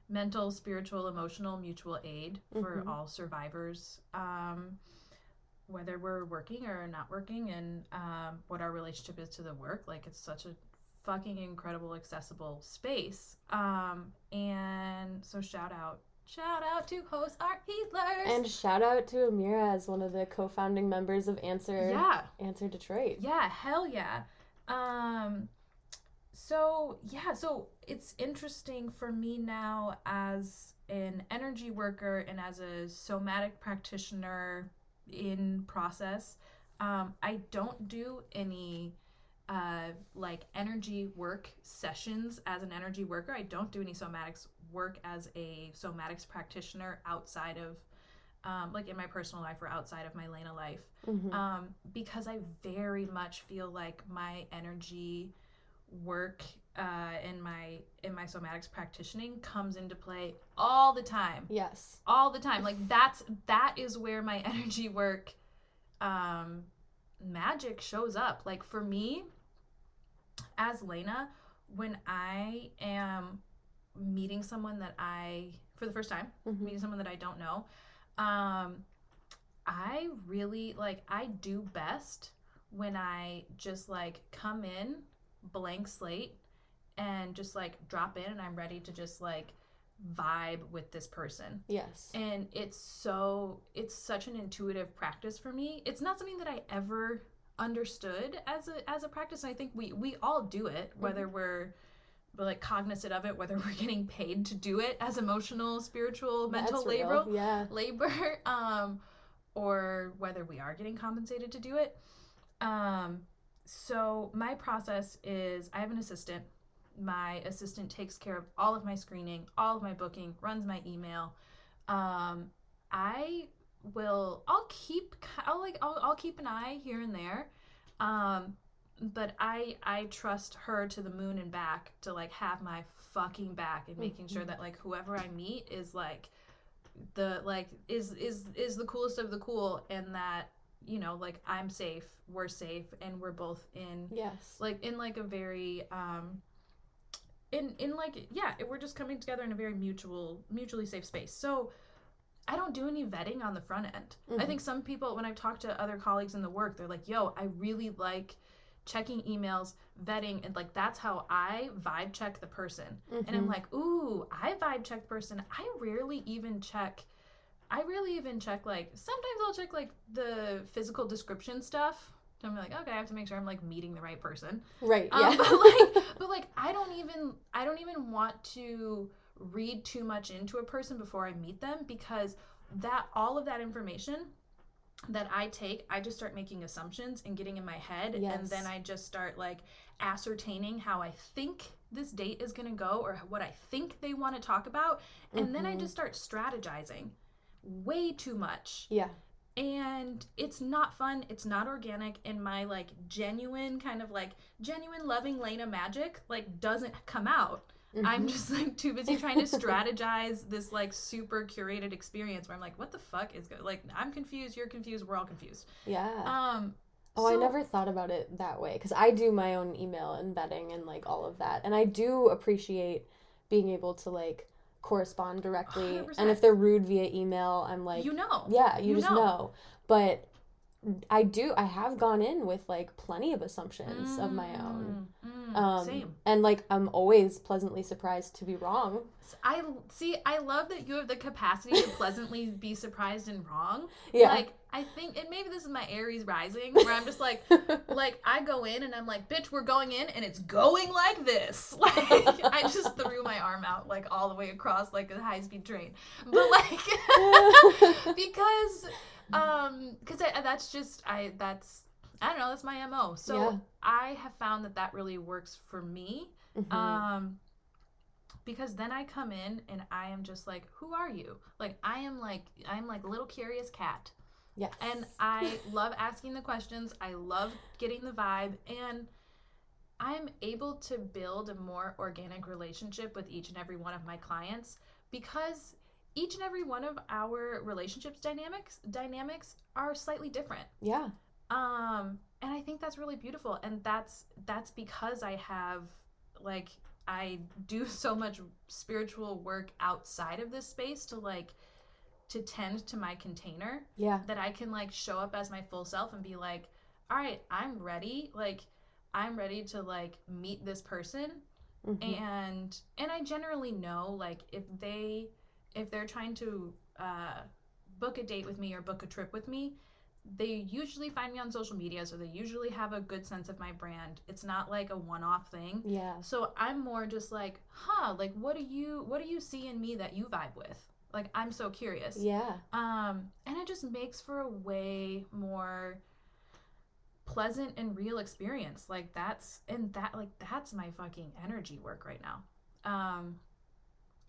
mental, spiritual, emotional mutual aid for Mhm. all survivors. Um, whether we're working or not working, and um, what our relationship is to the work, like it's such a fucking incredible accessible space um and so shout out shout out to Hosar Healers And shout out to Amira as one of the co-founding members of Answer yeah Answer Detroit. yeah hell yeah um so yeah so it's interesting for me now as an energy worker and as a somatic practitioner in process um i don't do any uh like energy work sessions as an energy worker i don't do any somatics work as a somatics practitioner outside of um, like in my personal life or outside of my lane of life Mhm. um, because I very much feel like my energy work uh, in my in my somatics practicing comes into play all the time, yes. all the time. Like that's that is where my energy work um, magic shows up. Like for me, as Lena, when I am meeting someone that I for the first time Mhm. meeting someone that I don't know, um, I really like I do best when I just like come in blank slate and just like drop in and I'm ready to just like vibe with this person. Yes. And it's so it's such an intuitive practice for me. It's not something that I ever understood as a as a practice. I think we we all do it whether we're we're like cognizant of it whether we're getting paid to do it as emotional, spiritual, mental That's real. labor Yeah. labor um or whether we are getting compensated to do it um so my process is i have an assistant. My assistant takes care of all of my screening all of my booking runs my email. Um i will i'll keep i'll like i'll, I'll keep an eye here and there. Um but i i trust her to the moon and back to like have my fucking back and making sure Mhm. that like whoever i meet is like the like is is is the coolest of the cool and that you know like i'm safe we're safe and we're both in Yes. like in like a very um in in like yeah we're just coming together in a very mutual mutually safe space so i don't do any vetting on the front end i Mhm. think some people when i've talked to other colleagues in the work they're like yo i really like checking emails vetting and like that's how i vibe check the person and I'm Mhm. like, ooh, I vibe check the person. I rarely even check. I rarely even check like sometimes I'll check like the physical description stuff. I'm like, okay, I have to make sure I'm like meeting the right person. right. Um, Yeah. but like, but like, I don't even I don't even want to read too much into a person before I meet them because that all of that information that I take, I just start making assumptions and getting in my head, and then I just start like ascertaining how I think this date is gonna go or what I think they want to talk about, and then I Mhm. just start strategizing way too much yeah. and it's not fun it's not organic and my like genuine kind of like genuine loving lena magic like doesn't come out i'm Mhm. just like too busy trying to strategize this like super curated experience where i'm like what the fuck is go like i'm confused you're confused we're all confused Yeah. um Oh, I never thought about it that way because I do my own email vetting and like all of that. And I do appreciate being able to like correspond directly. And 100%. if they're rude via email, I'm like, you know yeah, you, you just know. know. But I do, I have gone in with like plenty of assumptions of my own. Mm, mm, Um, same And like, I'm always pleasantly surprised to be wrong. i see i love that you have the capacity to pleasantly be surprised and wrong Yeah. like i think and maybe this is my aries rising where i'm just like like I go in and I'm like, bitch, we're going in and it's going like this. Like I just threw my arm out like all the way across like a high speed train. But like because um because that's just I that's I don't know, that's my MO. So Yeah. I have found that that really works for me. Mhm. Um because then I come in and I am just like, who are you? Like I am like I'm like little curious cat. yes. And I love asking the questions. I love getting the vibe. And I'm able to build a more organic relationship with each and every one of my clients because each and every one of our relationships dynamics dynamics are slightly different. yeah. Um and I think that's really beautiful and that's that's because I have like I do so much spiritual work outside of this space to like to tend to my container Yeah. that I can like show up as my full self and be like, all right, I'm ready. Like, I'm ready to like meet this person. Mhm. And and I generally know like if they if they're trying to uh, book a date with me or book a trip with me, they usually find me on social media, so they usually have a good sense of my brand. It's not like a one-off thing. Yeah. So I'm more just like, huh, like what do you what do you see in me that you vibe with? Like I'm so curious. Yeah. Um, and it just makes for a way more pleasant and real experience. Like that's and that like that's my fucking energy work right now. Um,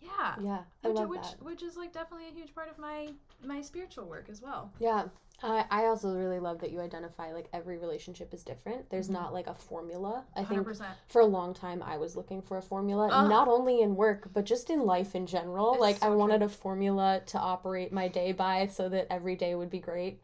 yeah. Yeah. I Which, love which, that. which is like definitely a huge part of my my spiritual work as well. Yeah. I I also really love that you identify like every relationship is different. There's Mhm. not like a formula. I Hundred think for a long time I was looking for a formula, Ugh. not only in work, but just in life in general. It's like I so wanted true. a formula to operate my day by so that every day would be great.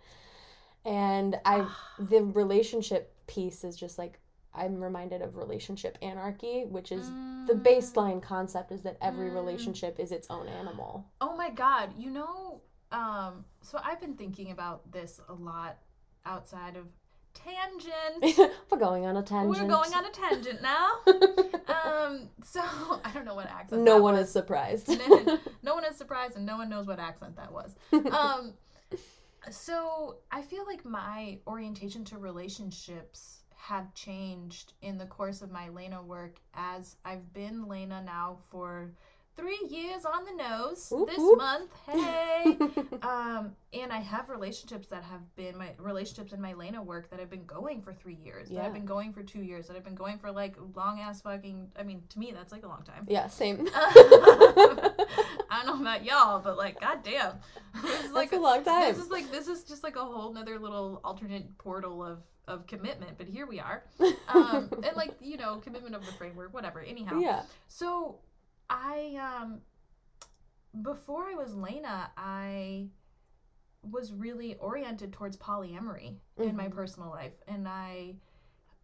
And I the relationship piece is just like I'm reminded of relationship anarchy, which is the Mm. baseline concept is that every Mm. relationship is its own animal. Oh my god, you know, um, so I've been thinking about this a lot outside of tangent. We're going on a tangent. We're going on a tangent now. um, so I don't know what accent. no one was. is surprised. no one is surprised, and no one knows what accent that was. Um, so I feel like my orientation to relationships have changed in the course of my Lena work as I've been Lena now for three years on the nose this month. Hey. um, and I have relationships that have been my relationships in my Lena work that have been going for three years, that Yeah. have been going for two years, that have been going for like long ass fucking. I mean, to me, that's like a long time. yeah, same. I don't know about y'all, but like, goddamn, this is like That's a long time. This is like this is just like a whole nother little alternate portal of of commitment. But here we are, um, and like you know, commitment of the framework, whatever. Anyhow, yeah. so I um before I was Lena, I was really oriented towards polyamory in my Mhm. personal life and I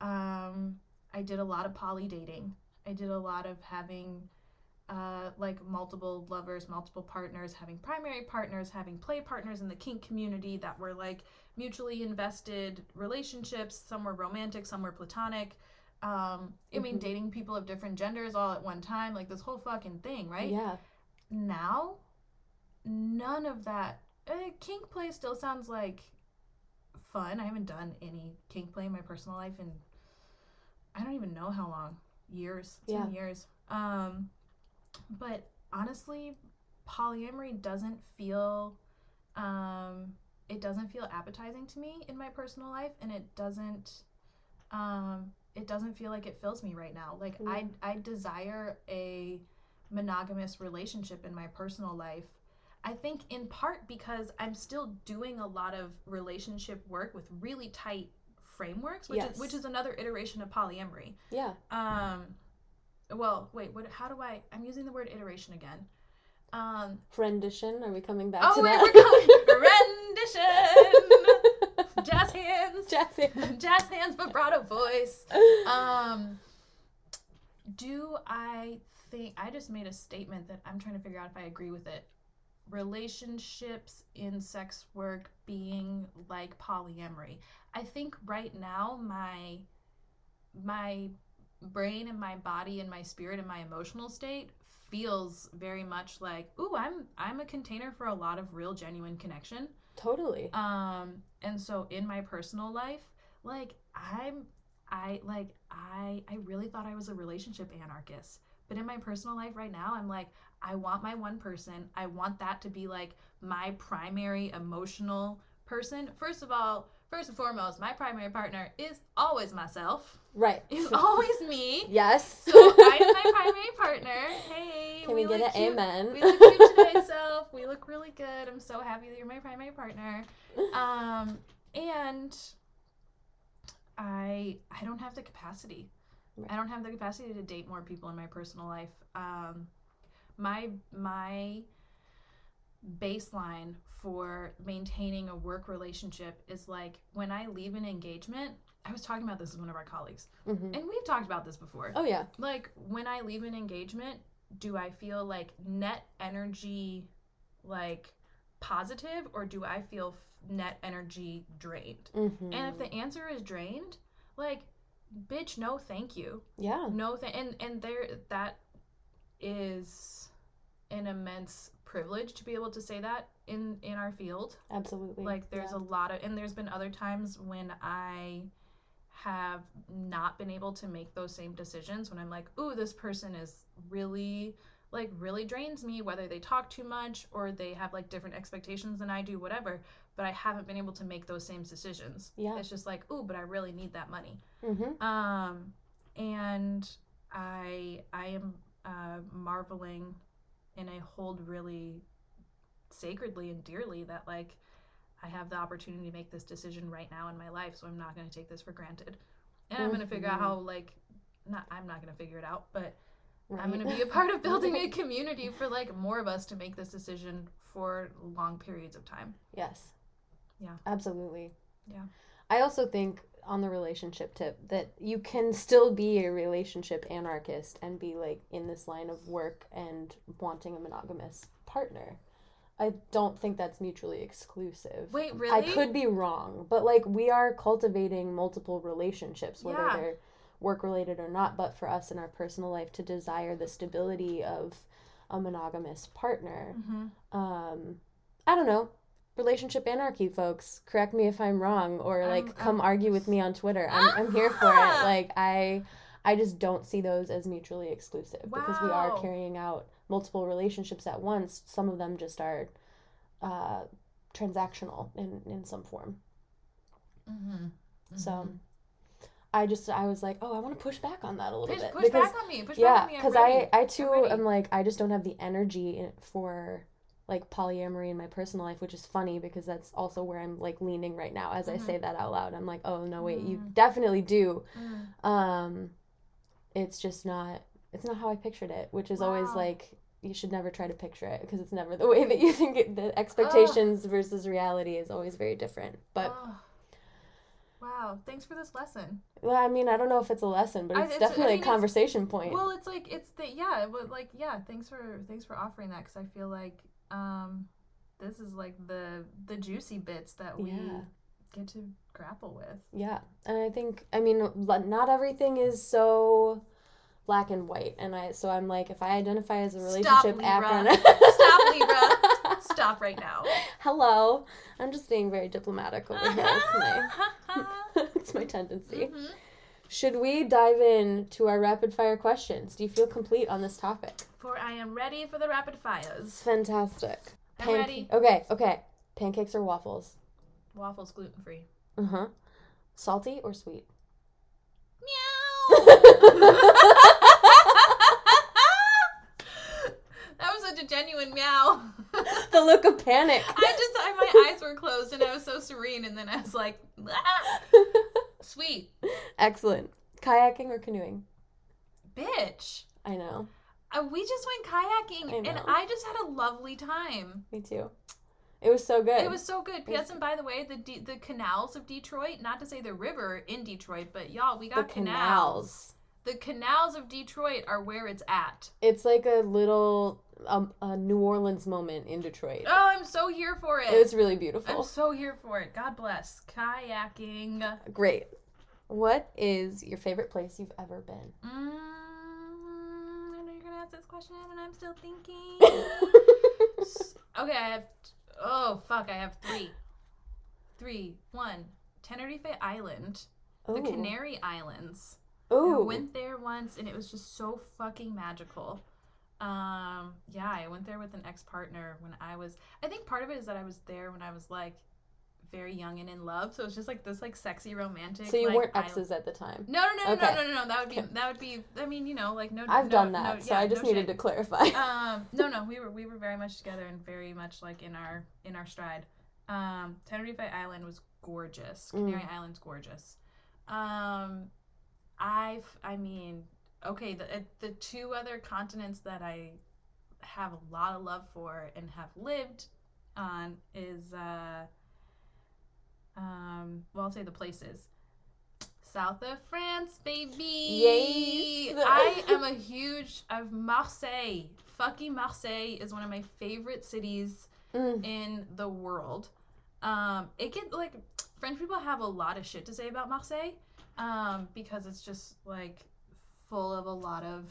um I did a lot of poly dating. I did a lot of having uh, like multiple lovers, multiple partners, having primary partners, having play partners in the kink community that were like mutually invested relationships. Some were romantic, some were platonic. Um, I mean, Mhm. dating people of different genders all at one time, like this whole fucking thing, right? Yeah. Now, none of that. Uh, kink play still sounds like fun. I haven't done any kink play in my personal life in I don't even know how long. Years. It's been years. Um but honestly, polyamory doesn't feel um it doesn't feel appetizing to me in my personal life and it doesn't um it doesn't feel like it fills me right now. Like I I desire a monogamous relationship in my personal life. I think in part because I'm still doing a lot of relationship work with really tight frameworks, which Yes. is which is another iteration of polyamory. Yeah. Um well, wait, what how do I I'm using the word iteration again. Um rendition. Are we coming back Oh to wait, that? we're going rendition. Jazz hands. Jazz hands. Jazz hands vibrato voice. Um do I think I just made a statement that I'm trying to figure out if I agree with it. Relationships in sex work being like polyamory. I think right now my my brain and my body and my spirit and my emotional state feels very much like, ooh, I'm I'm a container for a lot of real genuine connection. totally. Um, and so in my personal life, like I'm I like I I really thought I was a relationship anarchist. But in my personal life right now, I'm like, I want my one person. I want that to be like my primary emotional person. First of all, first and foremost, my primary partner is always myself. Right. Is always me. yes. So I'm my primary partner. Hey, Can we, get look an cute. amen? We look cute today, self. We look really good. I'm so happy that you're my primary partner. Um, and I I don't have the capacity. Right. I don't have the capacity to date more people in my personal life. Um, my my baseline for maintaining a work relationship is like when I leave an engagement. I was talking about this with one of our colleagues, Mhm. and we've talked about this before Oh yeah. like when I leave an engagement, do I feel like net energy like positive or do I feel f- net energy drained? Mm-hmm. And if the answer is drained, like bitch, no thank you. yeah. No th- and and there that is an immense privilege to be able to say that in in our field Absolutely. like there's yeah. a lot of and there's been other times when i have not been able to make those same decisions when i'm like ooh this person is really like really drains me whether they talk too much or they have like different expectations than i do whatever but i haven't been able to make those same decisions Yeah. it's just like ooh but i really need that money Mm-hmm. um and i i am uh marveling and i hold really sacredly and dearly that like i have the opportunity to make this decision right now in my life so i'm not going to take this for granted and i'm going to figure out Mhm. how like not i'm not going to figure it out but Right. i'm going to be a part of building a community for like more of us to make this decision for long periods of time Yes. Yeah. Absolutely. Yeah. I also think on the relationship tip that you can still be a relationship anarchist and be like in this line of work and wanting a monogamous partner. I don't think that's mutually exclusive. Wait, really? I could be wrong, but like we are cultivating multiple relationships, whether Yeah. they're work related or not. But for us in our personal life, to desire the stability of a monogamous partner, Mm-hmm. um, I don't know. Relationship anarchy, folks. Correct me if I'm wrong, or like I'm- come I'm- argue with me on Twitter. I'm, I'm here for it. Ah! Like I, I just don't see those as mutually exclusive because we are carrying out multiple relationships at once. Some of them just are uh, transactional in in some form. Mm-hmm. So I just I was like, oh, I want to push back on that a little push, bit push because back on me. Push yeah, back on me. I'm because. I I too am like I just don't have the energy for like polyamory in my personal life, which is funny because that's also where I'm like leaning right now as I Mhm. say that out loud. I'm like, oh no, wait, you Mm. definitely do. Mm. Um, it's just not it's not how I pictured it, which is always like you should never try to picture it because it's never the way that you think it, the expectations versus reality is always very different. But Oh. Wow, thanks for this lesson. well, I mean, I don't know if it's a lesson, but I- it's, it's- I definitely mean, a conversation point. Well, it's like it's the yeah, but like yeah, thanks for thanks for offering that because I feel like um this is like the the juicy bits that we Yeah. get to grapple with. Yeah, and I think I mean not everything is so black and white, and I so I'm like if I identify as a Stop, relationship Libra. acronym, Stop, Libra. Stop right now. Hello, I'm just being very diplomatic over here. It's my it's my tendency. Mhm. Should we dive in to our rapid fire questions? Do you feel complete on this topic? For I am ready for the rapid fires. Fantastic. I'm ready. Okay, okay. Pancakes or waffles? Waffles gluten free. Uh huh. Salty or sweet? Meow. that was such a genuine meow. the look of panic. I just, I, my eyes were closed and I was so serene, and then I was like, "Ah, sweet Excellent. Kayaking or canoeing? bitch. I know. Uh, we just went kayaking, I and. I just had a lovely time. Me too. It was so good. It was so good. P.S. And by the way, the D- the canals of Detroit, not to say the river in Detroit, but y'all, we the got canals. canals. The canals of Detroit are where it's at. It's like a little um, a New Orleans moment in Detroit. Oh, I'm so here for it. It was really beautiful. I'm so here for it. God bless. Kayaking. Great. What is your favorite place you've ever been? Mm, I know you're gonna ask this question, and I'm still thinking. Okay, I have. Oh fuck, I have three. Three. One. Tenerife Island, the Canary Islands. I Ooh. went there once, and it was just so fucking magical. Um, yeah, I went there with an ex partner when I was. I think part of it is that I was there when I was like very young and in love, so it was just like this like sexy romantic. so you like, weren't exes at the time. no, no, no, Okay. no, no, no, no. That would be that would be. I mean, you know, like no. I've no, done no, that, so yeah, I just no needed shade. to clarify. Um, no, no, we were we were very much together and very much like in our in our stride. Um, Tenerife Island was gorgeous. Mm. Canary Island's gorgeous. Um, I've I mean, okay, the uh, the two other continents that I have a lot of love for and have lived on is uh um well I'll say the places. South of France, baby. Yes. I am a huge of Marseille. Fucking Marseille is one of my favorite cities Mm. in the world. Um, it can like French people have a lot of shit to say about Marseille, um, because it's just like full of a lot of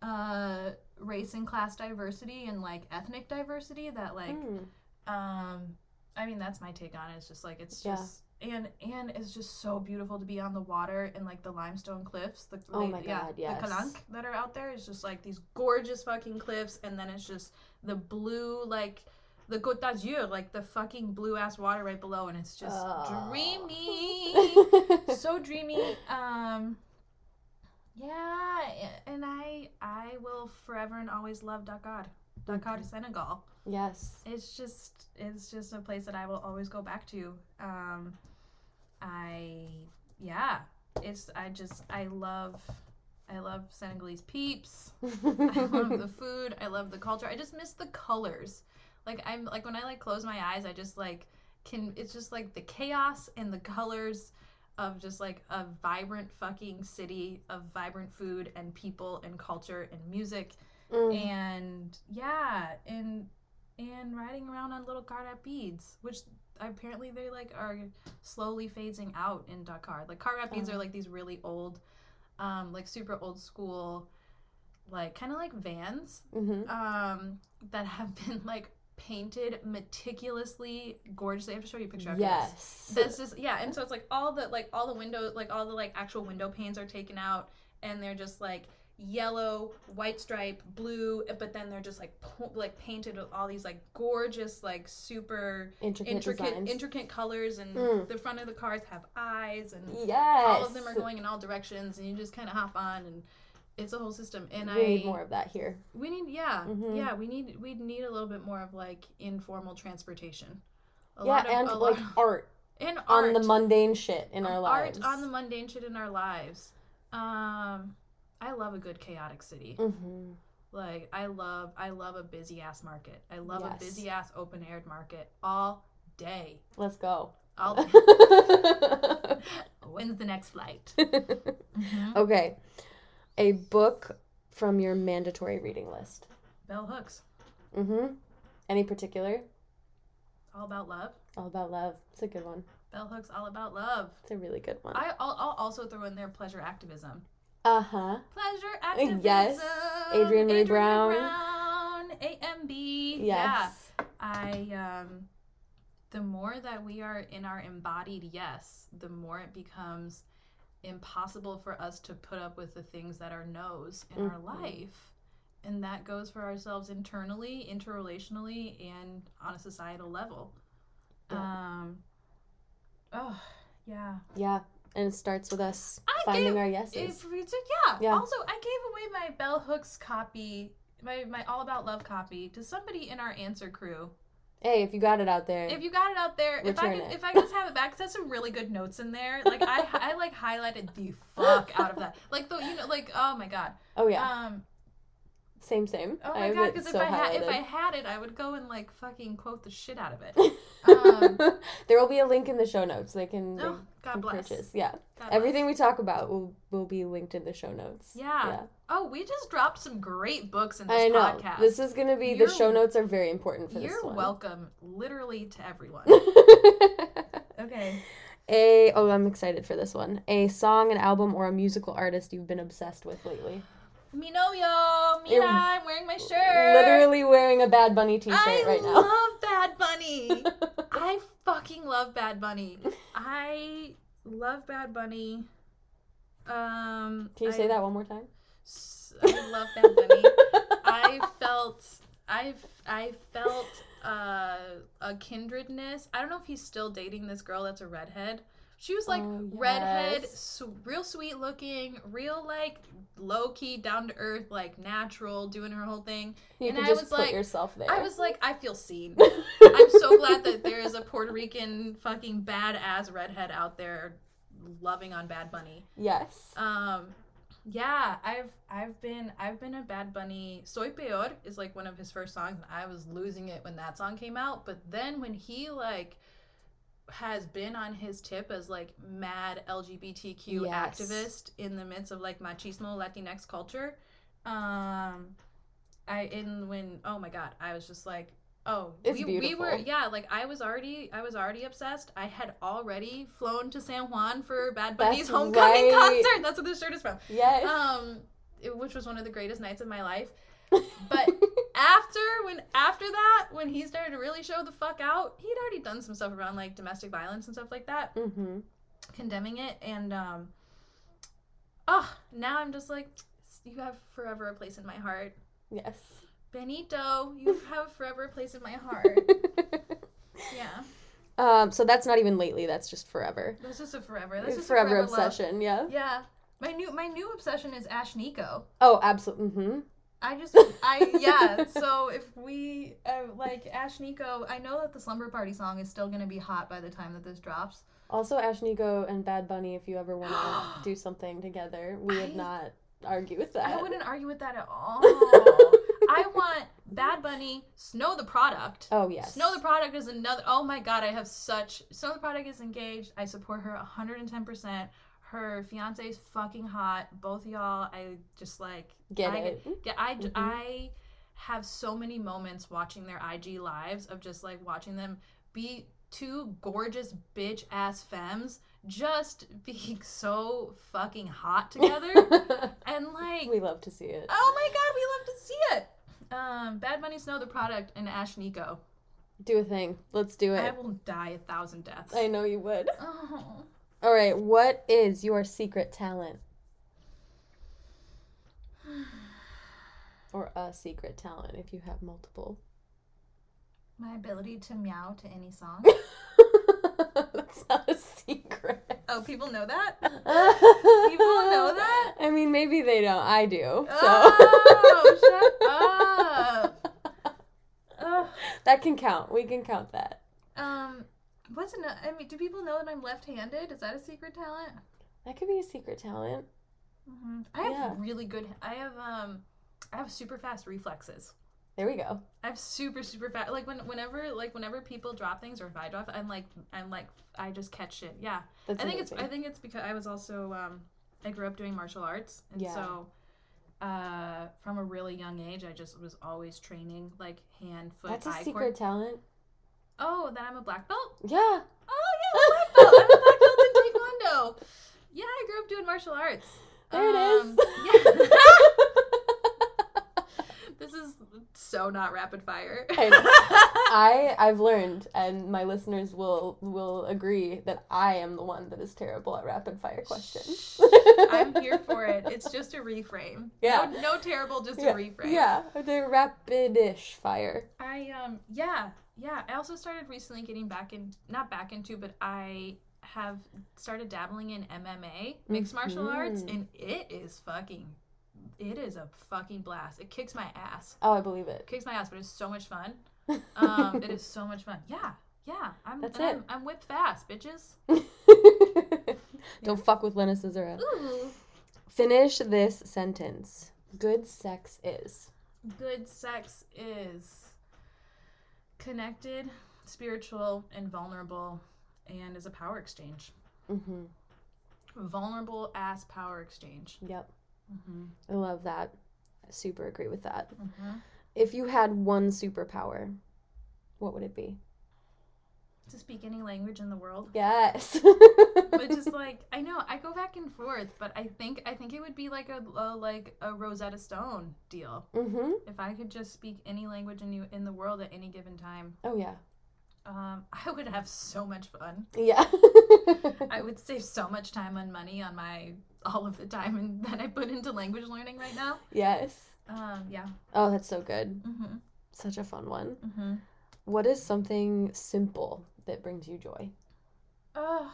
uh race and class diversity and like ethnic diversity that like Mm. um I mean that's my take on it. It's just like it's Yeah. just and and it's just so beautiful to be on the water and like the limestone cliffs. The Oh the- my God, yes. the Calanque that are out there is just like these gorgeous fucking cliffs, and then it's just the blue like the Côte d'Azur, like the fucking blue ass water right below, and it's just Oh. dreamy, so dreamy. Um, yeah, and I I will forever and always love Dakar, Dakar. Senegal yes. it's just it's just a place that I will always go back to. Um, I yeah, it's I just I love I love Senegalese peeps. I love the food. I love the culture. I just miss the colors. Like I'm like when I like close my eyes, I just like can. It's just like the chaos and the colors of just like a vibrant fucking city of vibrant food and people and culture and music Mm. and yeah and and riding around on little car rapides, which apparently they like are slowly phasing out in Dakar. Like car rapides Oh. are like these really old, um, like super old school, like kind of like vans, Mm-hmm. um, that have been like painted meticulously, gorgeously. I have to show you a picture of this. Yes. That's just yeah, and so it's like all the like all the window like all the like actual window panes are taken out, and they're just like yellow, white stripe, blue, but then they're just like po- like painted with all these like gorgeous like super intricate, intricate intricate colors, and Mm. the front of the cars have eyes, and yes. all of them are going in all directions, and you just kind of hop on and. It's a whole system, and we I need more of that here. we need yeah Mhm. yeah we need we need a little bit more of like informal transportation. A yeah, lot of, and like lot, art and art on the mundane shit in our lives. art on the mundane shit in our lives. Um, I love a good chaotic city. hmm Like I love I love a busy ass market. I love Yes. a busy ass open aired market all day. Let's go. All when's the next flight? Mhm. okay. A book from your mandatory reading list. Bell hooks. Mm-hmm. Any particular? All about love. All about love. It's a good one. Bell hooks all about love. It's a really good one. I, I'll, I'll also throw in there pleasure activism. Uh huh. Pleasure activism. Yes. Adrienne Maree Brown. Brown. AMB. Yes. Yeah. I um the more that we are in our embodied yes, the more it becomes impossible for us to put up with the things that are no's in our Mhm. life. And that goes for ourselves internally, interrelationally, and on a societal level. Yeah. Um Oh, yeah. Yeah. And it starts with us I finding gave- our yeses. Took, yeah. Yeah. Also, I gave away my Bell Hooks copy, my, my All About Love copy, to somebody in our answer crew. Hey, if you got it out there, If you got it out there, if I could, it. if I could just have it back, 'cause that's some really good notes in there. Like I, I like highlighted the fuck out of that. Like the, you know, like oh my god. oh yeah, Um. Same same. Oh my have god. Because so if I had, if. I had it, I would go and like fucking quote the shit out of it. Um, there will be a link in the show notes. They can, they Oh, God can bless. purchase. Yeah, God bless. everything we talk about will will be linked in the show notes. Yeah. Oh, we just dropped some great books in this I know. podcast. This is gonna be You're- the show notes are very important for this. You're one. welcome, literally to everyone. Okay. a oh, I'm excited for this one. A song, an album, or a musical artist you've been obsessed with lately. Novio, mira, You're I'm wearing my shirt. Literally wearing a Bad Bunny T-shirt I right now. I love Bad Bunny. I fucking love Bad Bunny. I love Bad Bunny. Um, Can you I, say that one more time? I love Bad Bunny. I felt, I, I felt uh, a kindredness. I don't know if he's still dating this girl that's a redhead. She was like Oh, redhead, su- real sweet looking, real like low key, down to earth, like natural, doing her whole thing. You And I just was put like- yourself there. I was like, I feel seen. I'm so glad that there is a Puerto Rican fucking badass redhead out there loving on Bad Bunny. yes. Um, yeah, I've I've been I've been a Bad Bunny. Soy Peor is like one of his first songs, and I was losing it when that song came out. But then when he like has been on his tip as like mad LGBTQ Yes. activist in the midst of like machismo Latinx culture, um, I in when oh my god, I was just like. Oh, It's we, we were beautiful. yeah, like I was already I was already obsessed. I had already flown to San Juan for Bad Bunny's That's homecoming right. concert. That's what this shirt is from. Yes. Um, it- which was one of the greatest nights of my life. But after when after that, when he started to really show the fuck out, he'd already done some stuff around like domestic violence and stuff like that, mm-hmm. condemning it, and um, oh, now I'm just like, you have forever a place in my heart, Yes. Benito. You have forever a place in my heart. Yeah, um. So that's not even lately. That's just forever. that's just a forever. That's just a forever, love. obsession. Yeah. Yeah, my new my new obsession is Ashnikko. Oh, absolutely. Mm-hmm. I just, I, yeah. So if we, uh, like, Ashnikko, I know that the Slumber Party song is still going to be hot by the time that this drops. Also, Ashnikko and Bad Bunny. If you ever want to do something together, we would I- not argue with that. I wouldn't argue with that at all. I want Bad Bunny, Snow the Product. Oh yes. Snow the Product is another, oh my god, I have such, Snow the Product is engaged. I support her 110%. Her fiance is fucking hot. Both y'all, I just like, Get I, it. Yeah, I, Mhm. I have so many moments watching their IG lives of just like watching them be two gorgeous bitch ass femmes just being so fucking hot together and like we love to see it. oh my god we love to see it um Bad Bunny snow the product and Ashnikko Do a thing. Let's do it. i will die a thousand deaths I know you would. oh. All right, what is your secret talent? Or a secret talent if you have multiple. my ability to meow to any song That's not a secret. oh people know that People know that? I mean, maybe they don't. I do. So. Oh, shut up. That can count. We can count that. Um, what's another? I mean, do people know that I'm left-handed? Is that a secret talent? That could be a secret talent. hmm I have Yeah. really good. I have um, I have super fast reflexes. There we go. I have super super fast. Like when whenever like whenever people drop things or if I drop, I'm like I'm like I just catch it. Yeah, That's I think it's I think it's because I was also um I grew up doing martial arts and Yeah. so uh from a really young age I just was always training like hand foot That's a secret talent. Oh, then I'm a black belt. Yeah. Oh yeah, black belt. I'm a black belt in taekwondo. Yeah, I grew up doing martial arts. There it is. Um, yeah. this is so not rapid fire. I, I I've learned, and my listeners will will agree that I am the one that is terrible at rapid fire questions. I'm here for it. It's just a reframe. Yeah. No, no terrible, just yeah, a reframe. yeah, the rapidish fire. I um yeah yeah. I also started recently getting back in not back into, but I have started dabbling in MMA, mixed martial arts, Mhm. and it is fucking. It is a fucking blast. It kicks my ass. Oh, I believe it. It kicks my ass, but it's so much fun. Um, it is so much fun. Yeah, yeah. I'm That's it. I'm, I'm whipped fast, bitches. Don't fuck with Lena Czura. Ooh. Finish this sentence. Good sex is. Good sex is connected, spiritual, and vulnerable, and is a power exchange. Mm-hmm. Vulnerable ass power exchange. Yep. Mm-hmm. I love that. I super agree with that. Mm-hmm. If you had one superpower, what would it be? To speak any language in the world. Yes. But just like I know, I go back and forth, but I think I think it would be like a, a like a Rosetta Stone deal. mm-hmm. If I could just speak any language in you in the world at any given time, Oh yeah. um, I would have so much fun. Yeah. I would save so much time and money on my all of the time and, that I put into language learning right now. yes. Um, yeah. Oh, that's so good. Mm-hmm. Such a fun one. Mm-hmm. What is something simple that brings you joy? Oh,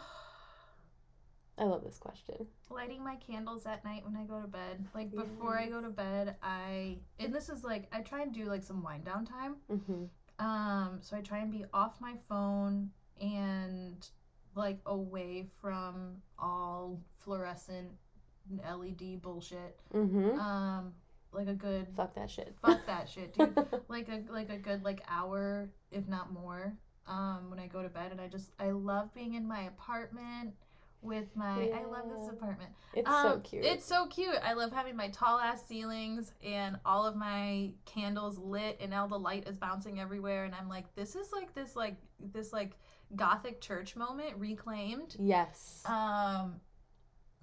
I love this question. lighting my candles at night when I go to bed. Like before I go to bed, I and this is like I try and do like some wind down time. Mm-hmm. Um, so I try and be off my phone and like away from all fluorescent LED bullshit. Mm-hmm. Um, like a good Fuck that shit. fuck that shit, dude. like a like a good like hour, if not more. Um, when I go to bed, and I just I love being in my apartment with my I love this apartment. it's so Um, cute. It's so cute. I love having my tall ass ceilings and all of my candles lit and all the light is bouncing everywhere and I'm like this is like this like this like gothic church moment reclaimed. yes. Um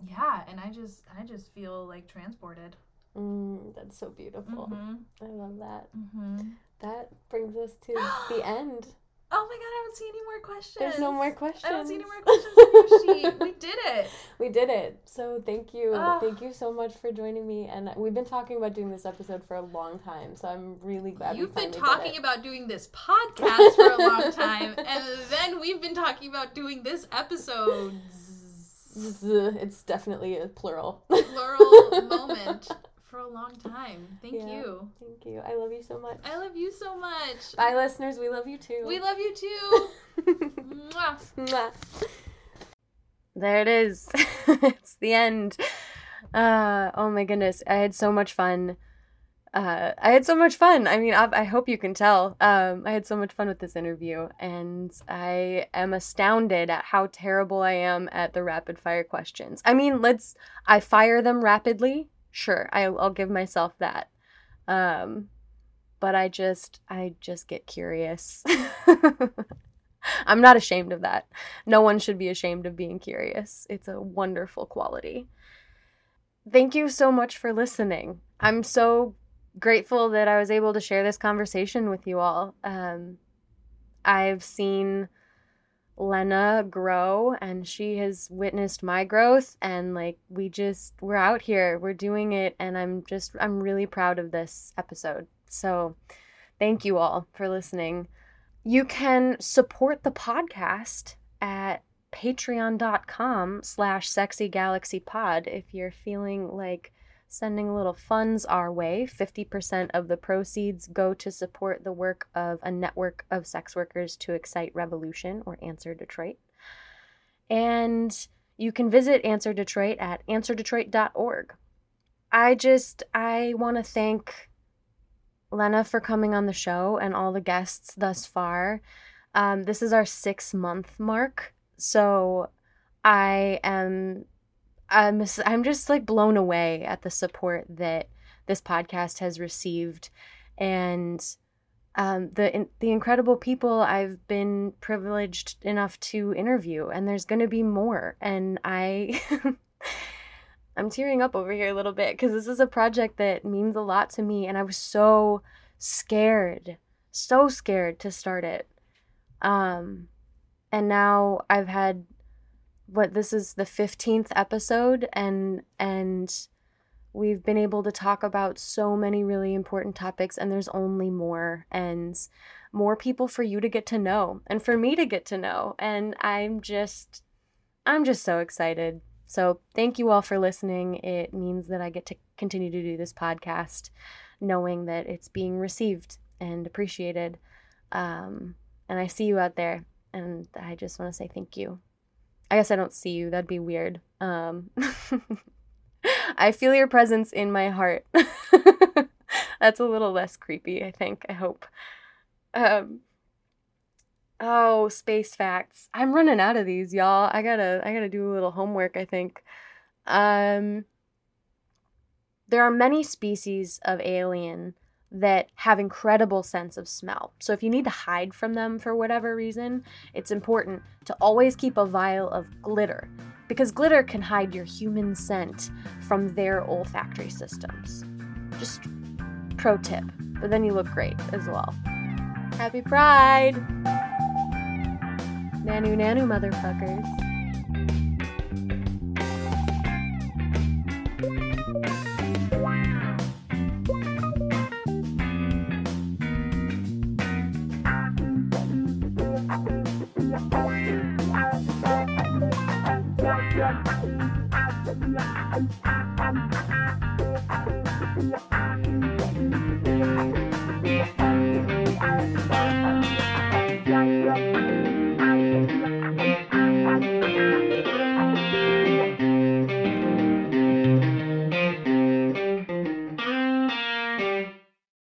yeah, and I just I just feel like transported. Mm, that's so beautiful. Mhm. I love that. Mhm. That brings us to the end. Oh my god, I don't see any more questions. There's no more questions. I don't see any more questions on your sheet. We did it. We did it. So thank you. Ah. Thank you so much for joining me. And we've been talking about doing this episode for a long time. So I'm really glad You've been talking about doing this podcast for a long time, and then we've been talking about doing this episode. It's definitely a plural. Plural moment for a long time. Thank Yeah. you. Thank you. I love you so much. I love you so much. Bye, listeners. We love you too. We love you too. Mwah. Mwah. There it is. it's the end. Uh, oh my goodness. I had so much fun. Uh, I had so much fun. I mean, I, I hope you can tell. Um, I had so much fun with this interview, and I am astounded at how terrible I am at the rapid fire questions. I mean, let's. I fire them rapidly. Sure, I, I'll give myself that. Um, but I just I just get curious. I'm not ashamed of that. No one should be ashamed of being curious. It's a wonderful quality. Thank you so much for listening. I'm so grateful that I was able to share this conversation with you all. Um, I've seen Lena grow and she has witnessed my growth and like we just we're out here we're doing it and I'm just I'm really proud of this episode. So thank you all for listening. You can support the podcast at patreon.com slash sexygalaxypod if you're feeling like sending little funds our way. 50% of the proceeds go to support the work of a network of sex workers to excite revolution or Answer Detroit. And you can visit Answer Detroit at answerdetroit.org. I just I want to thank Lena for coming on the show and all the guests thus far. Um, this is our six month mark, so I am I'm I'm just like blown away at the support that this podcast has received, and um, the the incredible people I've been privileged enough to interview, and there's going to be more. And I, I'm tearing up over here a little bit because this is a project that means a lot to me, and I was so scared, so scared to start it. Um, and now I've had what this is the 15th episode and and we've been able to talk about so many really important topics and there's only more and more people for you to get to know and for me to get to know and I'm just I'm just so excited. So, thank you all for listening. It means that I get to continue to do this podcast knowing that it's being received and appreciated. Um, and I see you out there, and I just want to say thank you. I guess I don't see you, that'd be weird. Um, I feel your presence in my heart. That's a little less creepy, I think. I hope. Um, oh, space facts. I'm running out of these, y'all. I gotta, I gotta do a little homework. I think. Um, there are many species of alien that have incredible sense of smell. So if you need to hide from them for whatever reason, it's important to always keep a vial of glitter because glitter can hide your human scent from their olfactory systems. Just pro tip, but then you look great as well. Happy Pride! Nanu nanu motherfuckers.